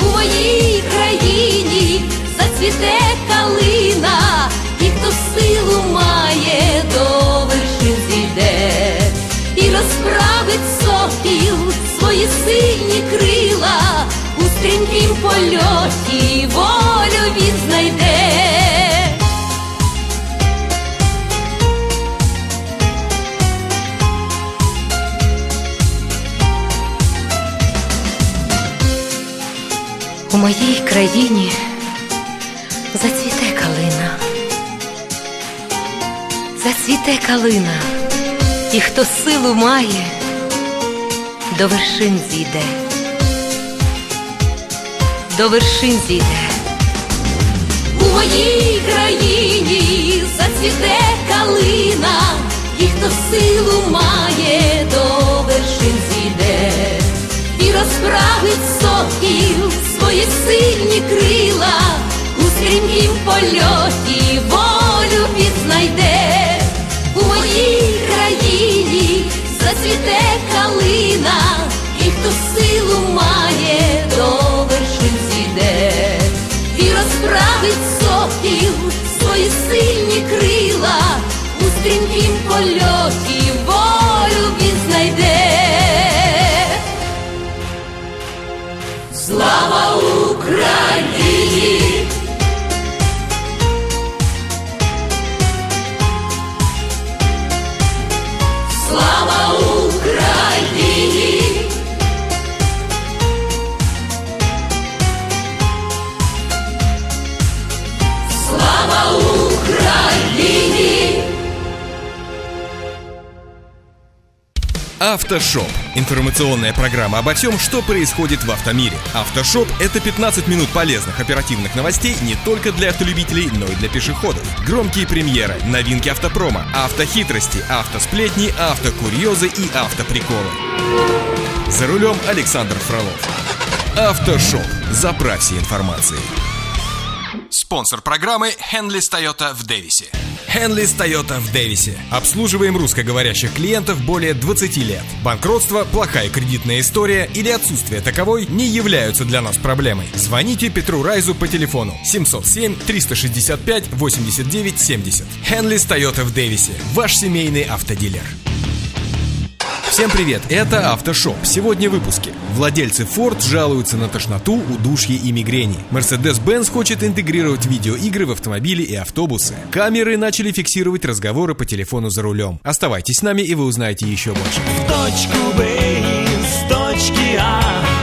у моїй країні зацвіте калина, силу має, до вершин зійде, і розправить сокіл свої сильні крила, у стрімкім польоті волю він знайде. У моїй країні зацвіте калина, і хто силу має, до вершин зійде, до вершин зійде. У моїй країні зацвіте калина, і хто силу має, до вершин зійде, і розправить сокіл свої сильні крила, у стрімкім польоті волю він зацвіте калина, і хто силу має, до вершин зійде і розправить сокіл свої сильні крила, у стрімкім польоті волю він знайде. Слава Україні! Автошоп. Информационная программа обо всем, что происходит в автомире. Автошоп – это 15 минут полезных оперативных новостей не только для автолюбителей, но и для пешеходов. Громкие премьеры, новинки автопрома, автохитрости, автосплетни, автокурьезы и автоприколы. За рулем Александр Фролов. Автошоп. Заправься информацией. Спонсор программы Henley's Toyota в Дэвисе. Henley's Toyota в Дэвисе. Обслуживаем русскоговорящих клиентов более 20 лет. Банкротство, плохая кредитная история или отсутствие таковой не являются для нас проблемой. Звоните Петру Райзу по телефону 707 365 89 70. Henley's Toyota в Дэвисе. Ваш семейный автодилер. Всем привет, это Автошоп. Сегодня в выпуске. Владельцы Ford жалуются на тошноту, удушье и мигрени. Mercedes-Benz хочет интегрировать видеоигры в автомобили и автобусы. Камеры начали фиксировать разговоры по телефону за рулем. Оставайтесь с нами и вы узнаете еще больше. В точку Б из точки А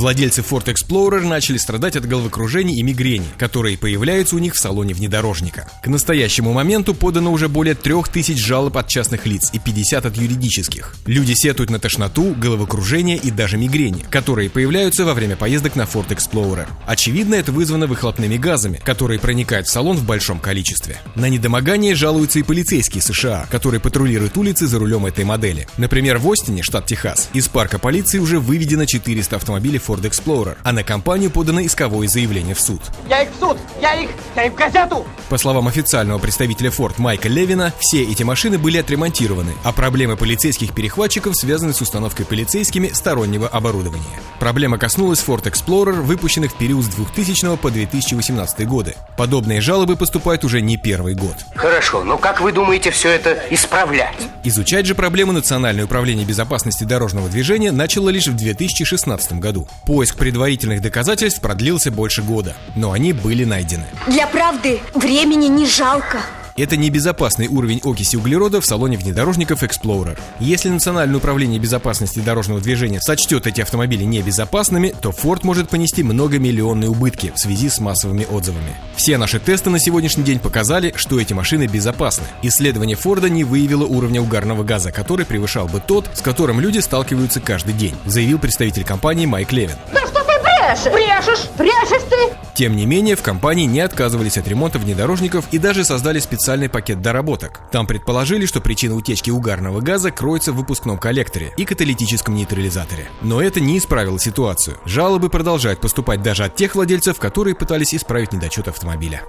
Владельцы Ford Explorer начали страдать от головокружений и мигрени, которые появляются у них в салоне внедорожника. К настоящему моменту подано уже более 3000 жалоб от частных лиц и 50 от юридических. Люди сетуют на тошноту, головокружение и даже мигрени, которые появляются во время поездок на Ford Explorer. Очевидно, это вызвано выхлопными газами, которые проникают в салон в большом количестве. На недомогание жалуются и полицейские США, которые патрулируют улицы за рулем этой модели. Например, в Остине, штат Техас, из парка полиции уже выведено 400 автомобилей Ford Explorer, а на компанию подано исковое заявление в суд. Я их в суд! Я их! Я им в газету! По словам официального представителя Ford Майка Левина, все эти машины были отремонтированы, а проблемы полицейских перехватчиков связаны с установкой полицейскими стороннего оборудования. Проблема коснулась Ford Explorer, выпущенных в период с 2000 по 2018 годы. Подобные жалобы поступают уже не первый год. Хорошо, но как вы думаете все это исправлять? Изучать же проблему Национальное управление безопасности дорожного движения начало лишь в 2016 году. Поиск предварительных доказательств продлился больше года, но они были найдены. Для правды времени не жалко. Это небезопасный уровень окиси углерода в салоне внедорожников Explorer. Если Национальное управление безопасности дорожного движения сочтет эти автомобили небезопасными, то Ford может понести многомиллионные убытки в связи с массовыми отзывами. Все наши тесты на сегодняшний день показали, что эти машины безопасны. Исследование Форда не выявило уровня угарного газа, который превышал бы тот, с которым люди сталкиваются каждый день, заявил представитель компании Майк Левин. Да что ты брешешь? Брешешь? Брешешь ты? Тем не менее, в компании не отказывались от ремонта внедорожников и даже создали специальный пакет доработок. Там предположили, что причина утечки угарного газа кроется в выпускном коллекторе и каталитическом нейтрализаторе. Но это не исправило ситуацию. Жалобы продолжают поступать даже от тех владельцев, которые пытались исправить недочет автомобиля.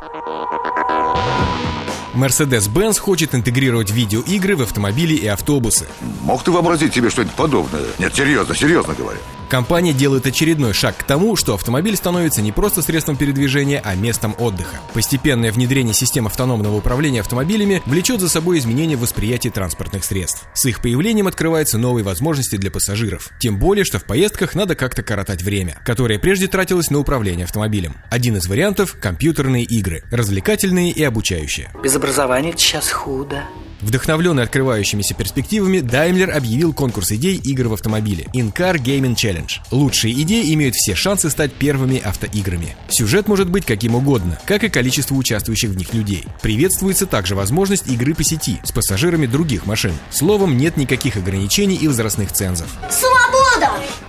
Mercedes-Benz хочет интегрировать видеоигры в автомобили и автобусы. Мог ты вообразить себе что-нибудь подобное? Нет, серьезно, серьезно говорю. Компания делает очередной шаг к тому, что автомобиль становится не просто средством передвижения, а местом отдыха. Постепенное внедрение систем автономного управления автомобилями влечет за собой изменения в восприятии транспортных средств. С их появлением открываются новые возможности для пассажиров. Тем более, что в поездках надо как-то коротать время, которое прежде тратилось на управление автомобилем. Один из вариантов – компьютерные игры, развлекательные и обучающие. Без образования сейчас худо. Вдохновленный открывающимися перспективами, Daimler объявил конкурс идей игр в автомобиле In-Car Gaming Challenge. Лучшие идеи имеют все шансы стать первыми автоиграми. Сюжет может быть каким угодно, как и количество участвующих в них людей. Приветствуется также возможность игры по сети с пассажирами других машин. Словом, нет никаких ограничений и возрастных цензов. Свобода!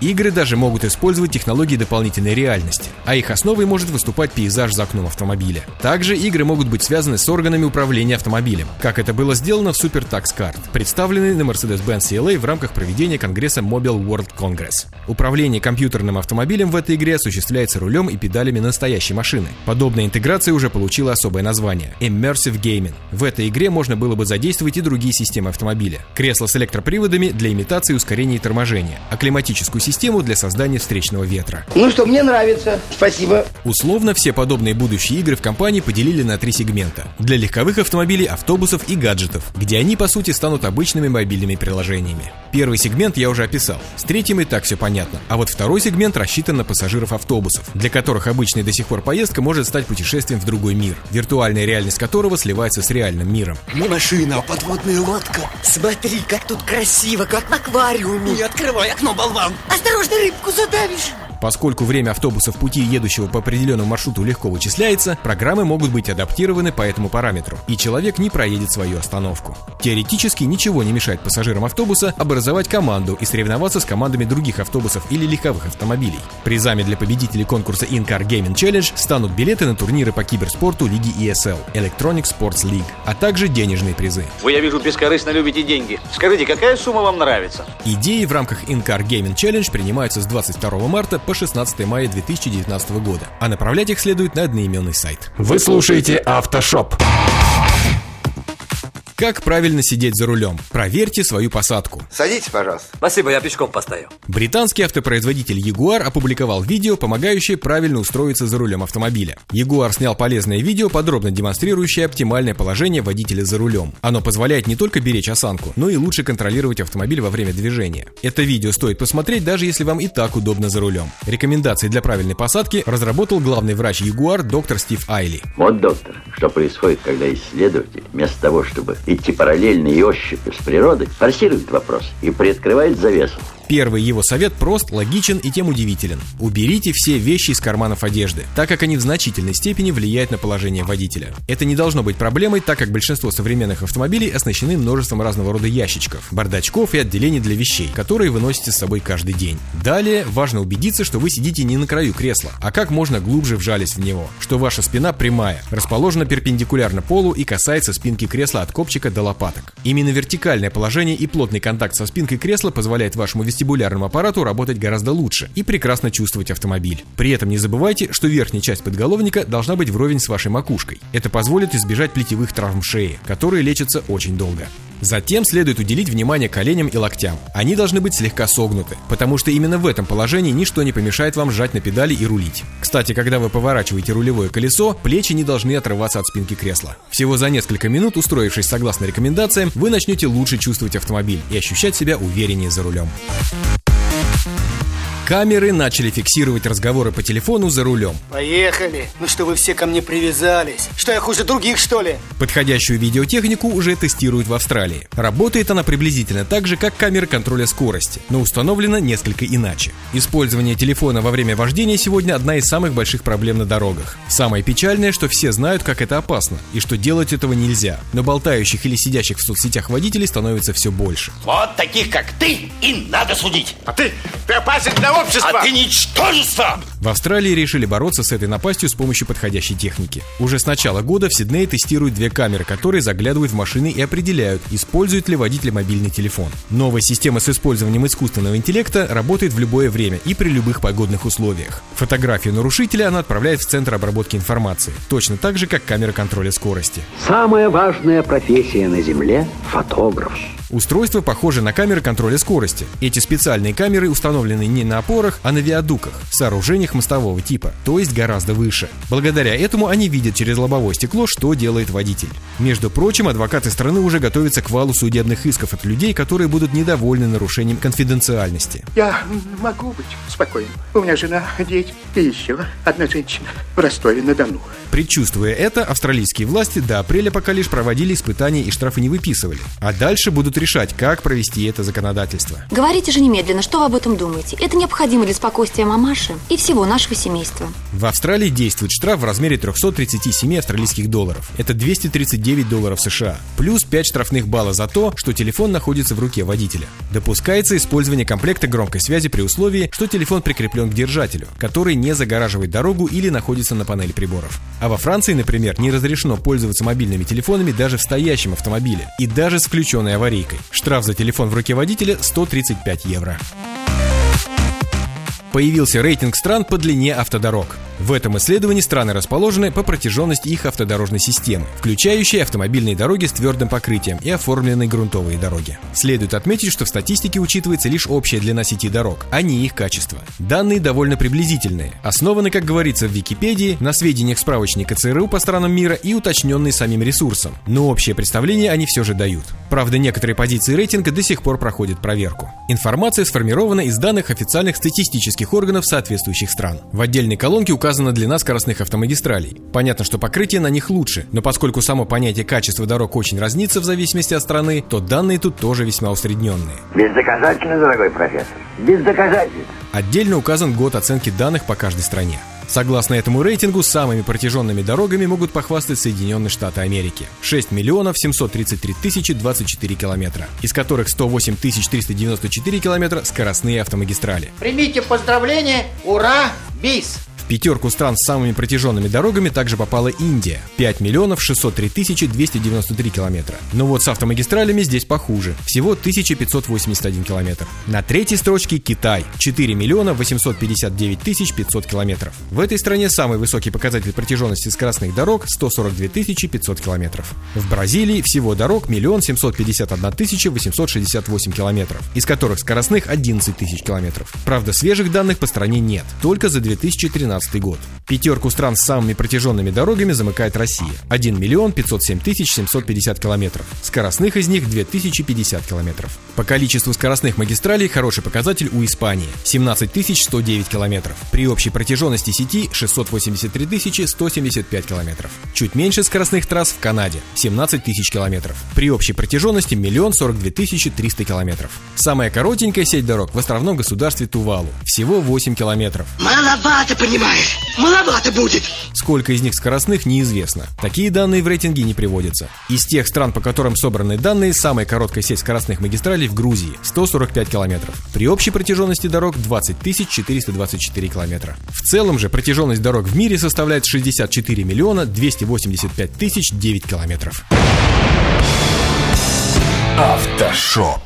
Игры даже могут использовать технологии дополнительной реальности, а их основой может выступать пейзаж за окном автомобиля. Также игры могут быть связаны с органами управления автомобилем, как это было сделано в Super Tax Card, представленной на Mercedes-Benz CLA в рамках проведения конгресса Mobile World Congress. Управление компьютерным автомобилем в этой игре осуществляется рулем и педалями настоящей машины. Подобная интеграция уже получила особое название – Immersive Gaming. В этой игре можно было бы задействовать и другие системы автомобиля. Кресло с электроприводами для имитации ускорения и торможения, а климатическую систему для создания встречного ветра. Ну что, мне нравится. Спасибо. Условно, все подобные будущие игры в компании поделили на три сегмента. Для легковых автомобилей, автобусов и гаджетов, где они, по сути, станут обычными мобильными приложениями. Первый сегмент я уже описал. С третьим и так все понятно. А вот второй сегмент рассчитан на пассажиров автобусов, для которых обычная до сих пор поездка может стать путешествием в другой мир, виртуальная реальность которого сливается с реальным миром. Не машина, а подводная лодка. Смотри, как тут красиво, как в аквариуме. Не открывай окно, болван. Осторожно, рыбку задавишь. Поскольку время автобуса в пути едущего по определенному маршруту легко вычисляется, программы могут быть адаптированы по этому параметру, и человек не проедет свою остановку. Теоретически ничего не мешает пассажирам автобуса образовать команду и соревноваться с командами других автобусов или легковых автомобилей. Призами для победителей конкурса In-Car Gaming Challenge станут билеты на турниры по киберспорту лиги ESL Electronic Sports League, а также денежные призы. Вы, я вижу, бескорыстно любите деньги. Скажите, какая сумма вам нравится? Идеи в рамках In-Car Gaming Challenge принимаются с 22 марта по 16 мая 2019 года, а направлять их следует на одноименный сайт. Вы слушаете Автошоп. Как правильно сидеть за рулем? Проверьте свою посадку. Садитесь, пожалуйста. Спасибо, я пешком постою. Британский автопроизводитель Jaguar опубликовал видео, помогающее правильно устроиться за рулем автомобиля. Jaguar снял полезное видео, подробно демонстрирующее оптимальное положение водителя за рулем. Оно позволяет не только беречь осанку, но и лучше контролировать автомобиль во время движения. Это видео стоит посмотреть, даже если вам и так удобно за рулем. Рекомендации для правильной посадки разработал главный врач Jaguar доктор Стив Айли. Вот, доктор, что происходит, когда исследователь, вместо того, чтобы идти параллельно и ощупью с природой, форсирует вопрос и приоткрывает завесу. Первый его совет прост, логичен и тем удивителен. Уберите все вещи из карманов одежды, так как они в значительной степени влияют на положение водителя. Это не должно быть проблемой, так как большинство современных автомобилей оснащены множеством разного рода ящичков, бардачков и отделений для вещей, которые вы носите с собой каждый день. Далее важно убедиться, что вы сидите не на краю кресла, а как можно глубже вжались в него, что ваша спина прямая, расположена перпендикулярно полу и касается спинки кресла от копчика до лопаток. Именно вертикальное положение и плотный контакт со спинкой кресла позволяет вашему вестибулярному аппарату работать гораздо лучше и прекрасно чувствовать автомобиль. При этом не забывайте, что верхняя часть подголовника должна быть вровень с вашей макушкой. Это позволит избежать плетевых травм шеи, которые лечатся очень долго. Затем следует уделить внимание коленям и локтям. Они должны быть слегка согнуты, потому что именно в этом положении ничто не помешает вам сжать на педали и рулить. Кстати, когда вы поворачиваете рулевое колесо, плечи не должны отрываться от спинки кресла. Всего за несколько минут, устроившись согласно рекомендациям, вы начнете лучше чувствовать автомобиль и ощущать себя увереннее за рулем. Камеры начали фиксировать разговоры по телефону за рулем. Поехали. Ну что вы все ко мне привязались? Что я хуже других, что ли? Подходящую видеотехнику уже тестируют в Австралии. Работает она приблизительно так же, как камеры контроля скорости, но установлена несколько иначе. Использование телефона во время вождения сегодня одна из самых больших проблем на дорогах. Самое печальное, что все знают, как это опасно, и что делать этого нельзя. Но болтающих или сидящих в соцсетях водителей становится все больше. Вот таких, как ты, и надо судить. А ты, ты опасен для общества. А ты ничтожество. В Австралии решили бороться с этой напастью с помощью подходящей техники. Уже с начала года в Сиднее тестируют две камеры, которые заглядывают в машины и определяют, использует ли водитель мобильный телефон. Новая система с использованием искусственного интеллекта работает в любое время и при любых погодных условиях. Фотографию нарушителя она отправляет в Центр обработки информации, точно так же, как камера контроля скорости. Самая важная профессия на Земле – фотограф. Устройство похоже на камеры контроля скорости. Эти специальные камеры установлены не на опорах, а на виадуках, сооружениях мостового типа, то есть гораздо выше. Благодаря этому они видят через лобовое стекло, что делает водитель. Между прочим, адвокаты страны уже готовятся к валу судебных исков от людей, которые будут недовольны нарушением конфиденциальности. Я могу быть спокоен. У меня жена, дети и еще одна женщина в Ростове-на-Дону. Предчувствуя это, австралийские власти до апреля пока лишь проводили испытания и штрафы не выписывали. А дальше будут решать, как провести это законодательство. Говорите же немедленно, что вы об этом думаете. Это необходимо для спокойствия мамаши и всего нашего семейства. В Австралии действует штраф в размере 337 австралийских долларов. Это 239 долларов США. Плюс 5 штрафных баллов за то, что телефон находится в руке водителя. Допускается использование комплекта громкой связи при условии, что телефон прикреплен к держателю, который не загораживает дорогу или находится на панели приборов. А во Франции, например, не разрешено пользоваться мобильными телефонами даже в стоящем автомобиле и даже с включенной аварийкой. Штраф за телефон в руке водителя 135 евро. Появился рейтинг стран по длине автодорог. В этом исследовании страны расположены по протяженности их автодорожной системы, включающей автомобильные дороги с твердым покрытием и оформленные грунтовые дороги. Следует отметить, что в статистике учитывается лишь общая длина сети дорог, а не их качество. Данные довольно приблизительные, основаны, как говорится в Википедии, на сведениях справочника ЦРУ по странам мира и уточненные самим ресурсом, но общее представление они все же дают. Правда, некоторые позиции рейтинга до сих пор проходят проверку. Информация сформирована из данных официальных статистических органов соответствующих стран. В отдельной колонке указано длина скоростных автомагистралей. Понятно, что покрытие на них лучше, но поскольку само понятие качества дорог очень разнится в зависимости от страны, то данные тут тоже весьма усредненные. Бездоказательно, дорогой профессор. Бездоказательно. Отдельно указан год оценки данных по каждой стране. Согласно этому рейтингу, самыми протяженными дорогами могут похвастать Соединенные Штаты Америки. 6 миллионов 733 тысячи 24 километра, из которых 108 тысяч 394 километра – скоростные автомагистрали. Примите поздравления, ура, бис! Пятерку стран с самыми протяженными дорогами также попала Индия – 5 миллионов 603 тысячи 293 километра. Но вот с автомагистралями здесь похуже – всего 1581 километр. На третьей строчке Китай – 4 миллиона 859 тысяч 500 километров. В этой стране самый высокий показатель протяженности скоростных дорог – 142 тысячи 500 километров. В Бразилии всего дорог 1 751 тысяча 868 километров, из которых скоростных 11 тысяч километров. Правда, свежих данных по стране нет, только за 2013 год. Пятерку стран с самыми протяженными дорогами замыкает Россия – 1 миллион 507 тысяч 750 километров. Скоростных из них 2050 километров. По количеству скоростных магистралей хороший показатель у Испании – 17 109 километров. При общей протяженности сети 683 175 километров. Чуть меньше скоростных трасс в Канаде – 17 тысяч километров. При общей протяженности 1 42 300 километров. Самая коротенькая сеть дорог в островном государстве Тувалу – всего 8 километров. Маловато, понимаешь? Маловато будет. Сколько из них скоростных, неизвестно. Такие данные в рейтинге не приводятся. Из тех стран, по которым собраны данные, самая короткая сеть скоростных магистралей в Грузии – 145 километров. При общей протяженности дорог 20 424 километра. В целом же протяженность дорог в мире составляет 64 миллиона 285 тысяч 9 километров. Автошоп.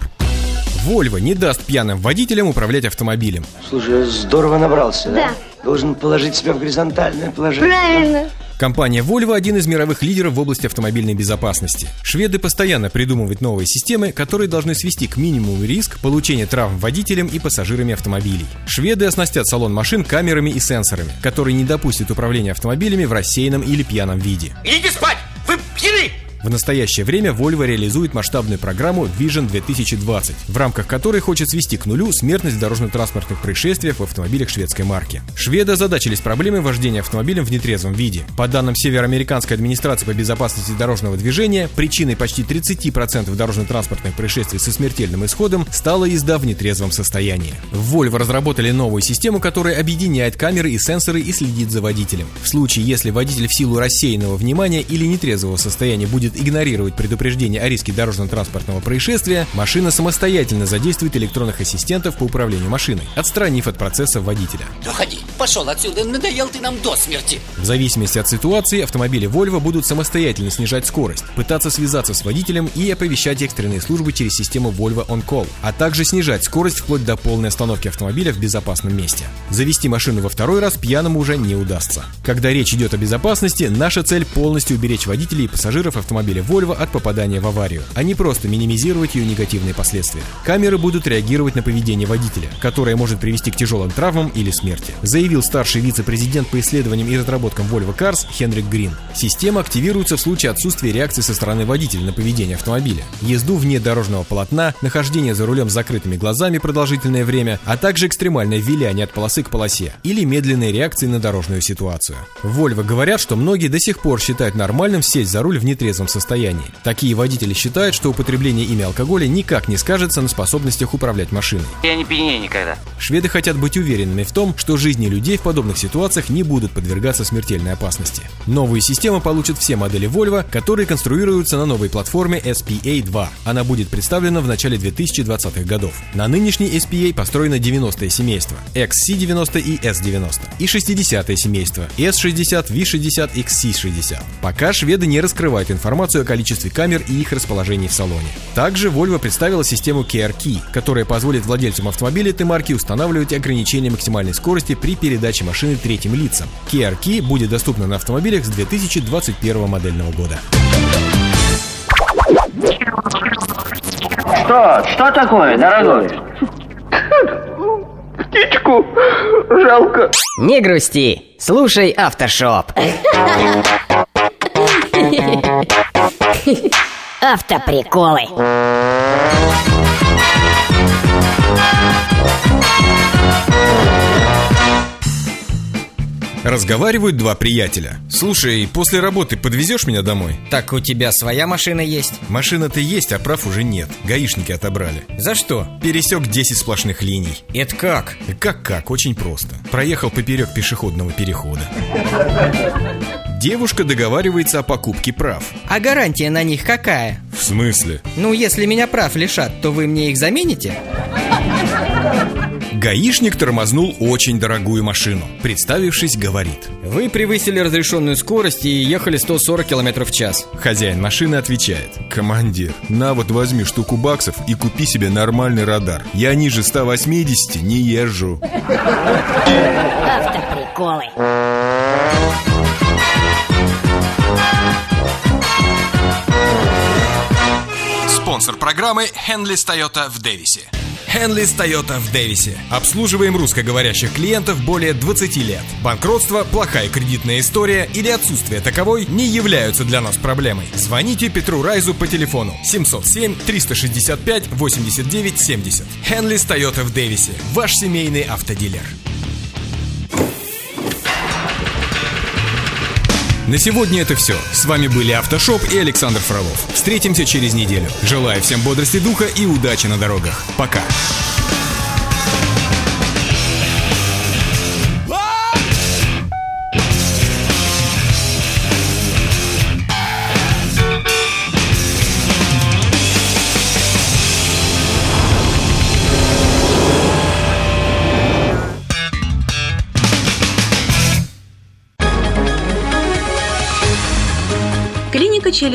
Volvo не даст пьяным водителям управлять автомобилем. Слушай, здорово набрался, да? Да. Должен положить себя в горизонтальное положение. Правильно. Компания Volvo – один из мировых лидеров в области автомобильной безопасности. Шведы постоянно придумывают новые системы, которые должны свести к минимуму риск получения травм водителям и пассажирами автомобилей. Шведы оснастят салон машин камерами и сенсорами, которые не допустят управления автомобилями в рассеянном или пьяном виде. Идите спать! Вы пьяны! В настоящее время Volvo реализует масштабную программу Vision 2020, в рамках которой хочет свести к нулю смертность в дорожно-транспортных происшествиях в автомобилях шведской марки. Шведы озадачились проблемой вождения автомобилем в нетрезвом виде. По данным Североамериканской администрации по безопасности дорожного движения, причиной почти 30% дорожно-транспортных происшествий со смертельным исходом стала езда в нетрезвом состоянии. В Volvo разработали новую систему, которая объединяет камеры и сенсоры и следит за водителем. В случае, если водитель в силу рассеянного внимания или нетрезвого состояния будет игнорировать предупреждение о риске дорожно-транспортного происшествия, машина самостоятельно задействует электронных ассистентов по управлению машиной, отстранив от процесса водителя. Уходи, пошел отсюда, надоел ты нам до смерти. В зависимости от ситуации, автомобили Volvo будут самостоятельно снижать скорость, пытаться связаться с водителем и оповещать экстренные службы через систему Volvo On Call, а также снижать скорость вплоть до полной остановки автомобиля в безопасном месте. Завести машину во второй раз пьяному уже не удастся. Когда речь идет о безопасности, наша цель полностью уберечь водителей и пассажиров автомобиля Volvo от попадания в аварию, а не просто минимизировать ее негативные последствия. Камеры будут реагировать на поведение водителя, которое может привести к тяжелым травмам или смерти, заявил старший вице-президент по исследованиям и разработкам Volvo Cars Хенрик Грин. Система активируется в случае отсутствия реакции со стороны водителя на поведение автомобиля, езду вне дорожного полотна, нахождение за рулем с закрытыми глазами продолжительное время, а также экстремальное виляние от полосы к полосе или медленные реакции на дорожную ситуацию. Volvo говорят, что многие до сих пор считают нормальным сесть за руль в нетрезвом состоянии. Такие водители считают, что употребление ими алкоголя никак не скажется на способностях управлять машиной. Я не пьянею никогда. Шведы хотят быть уверенными в том, что жизни людей в подобных ситуациях не будут подвергаться смертельной опасности. Новую систему получат все модели Volvo, которые конструируются на новой платформе SPA-2. Она будет представлена в начале 2020-х годов. На нынешней SPA построено 90-е семейство XC90 и S90 и 60-е семейство S60, V60, XC60. Пока шведы не раскрывают информацию о количестве камер и их расположении в салоне. Также Volvo представила систему Care Key, которая позволит владельцам автомобиля этой марки устанавливать ограничения максимальной скорости при передаче машины третьим лицам. Care Key будет доступна на автомобилях с 2021 модельного года. Что? Что такое, дорогой? Птичку жалко. Не грусти, слушай Автошоп. *laughs* *laughs* Автоприколы. Разговаривают два приятеля. Слушай, после работы подвезешь меня домой? Так у тебя своя машина есть? Машина-то есть, а прав уже нет. Гаишники отобрали. За что? Пересек 10 сплошных линий. Это как? Как-как, очень просто. Проехал поперек пешеходного перехода. Девушка договаривается о покупке прав. А гарантия на них какая? В смысле? Ну, если меня прав лишат, то вы мне их замените? Гаишник тормознул очень дорогую машину. Представившись, говорит. Вы превысили разрешенную скорость и ехали 140 км в час. Хозяин машины отвечает. Командир, на вот возьми штуку баксов и купи себе нормальный радар. Я ниже 180 не езжу. Автоприколы. Спонсор программы Henley Toyota в Дэвисе. Henley's Toyota в Дэвисе. Обслуживаем русскоговорящих клиентов более 20 лет. Банкротство, плохая кредитная история или отсутствие таковой не являются для нас проблемой. Звоните Петру Райзу по телефону 707 365 89 70. Henley's Toyota в Дэвисе. Ваш семейный автодилер. На сегодня это все. С вами были Автошоп и Александр Фролов. Встретимся через неделю. Желаю всем бодрости духа и удачи на дорогах. Пока.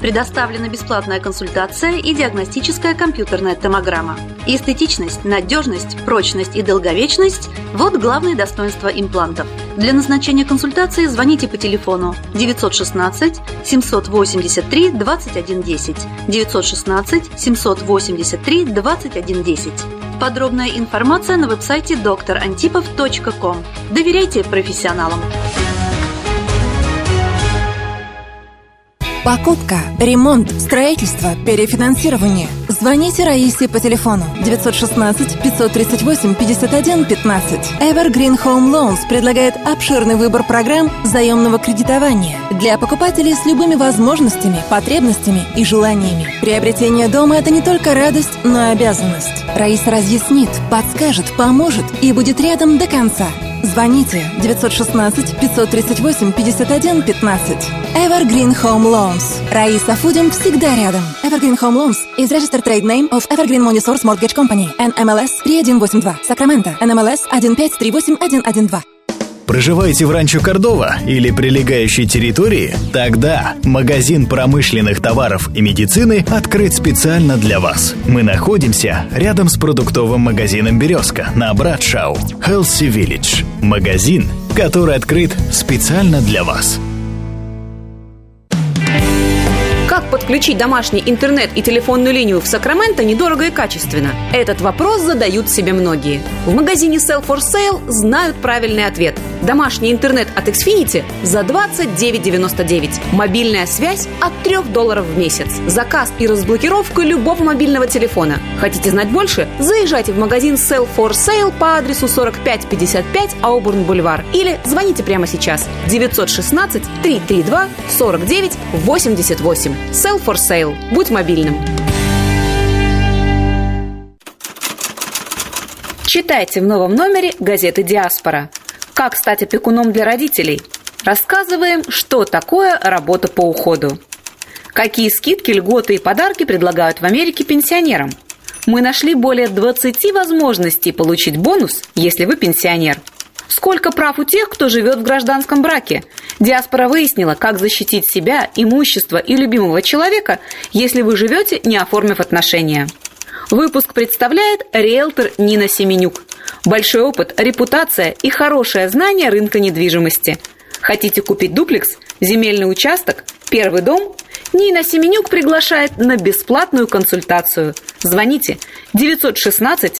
Предоставлена бесплатная консультация и диагностическая компьютерная томограмма. Эстетичность, надежность, прочность и долговечность – вот главные достоинства имплантов. Для назначения консультации звоните по телефону 916 783 2110 916 783 2110. Подробная информация на веб-сайте докторантипов.ком. Доверяйте профессионалам. Покупка, ремонт, строительство, перефинансирование. Звоните Раисе по телефону 916 538 51 15. Evergreen Home Loans предлагает обширный выбор программ заемного кредитования для покупателей с любыми возможностями, потребностями и желаниями. Приобретение дома – это не только радость, но и обязанность. Раиса разъяснит, подскажет, поможет и будет рядом до конца. Звоните 916 538 51 15. Evergreen Home Loans. Раиса Фудин всегда рядом. Evergreen Home Loans is registered trade name of Evergreen Money Source Mortgage Company. NMLS 3182. Сакраменто. NMLS 1538112. Проживаете в Ранчо Кордова или прилегающей территории? Тогда магазин промышленных товаров и медицины открыт специально для вас. Мы находимся рядом с продуктовым магазином «Березка» на Братшау. Healthy Village. Магазин, который открыт специально для вас. Подключить домашний интернет и телефонную линию в Сакраменто недорого и качественно? Этот вопрос задают себе многие. В магазине Sell for Sale знают правильный ответ. Домашний интернет от Xfinity за 29,99. Мобильная связь от 3 долларов в месяц. Заказ и разблокировка любого мобильного телефона. Хотите знать больше? Заезжайте в магазин Sell for Sale по адресу 4555 Аубурн Бульвар или звоните прямо сейчас 916 332 49 88. Sell for Sale. Будь мобильным. Читайте в новом номере газеты «Диаспора». Как стать опекуном для родителей? Рассказываем, что такое работа по уходу. Какие скидки, льготы и подарки предлагают в Америке пенсионерам? Мы нашли более 20 возможностей получить бонус, если вы пенсионер. Сколько прав у тех, кто живет в гражданском браке? Диаспора выяснила, как защитить себя, имущество и любимого человека, если вы живете, не оформив отношения. Выпуск представляет риэлтор Нина Семенюк. Большой опыт, репутация и хорошее знание рынка недвижимости. Хотите купить дуплекс, земельный участок, первый дом? Нина Семенюк приглашает на бесплатную консультацию. Звоните 916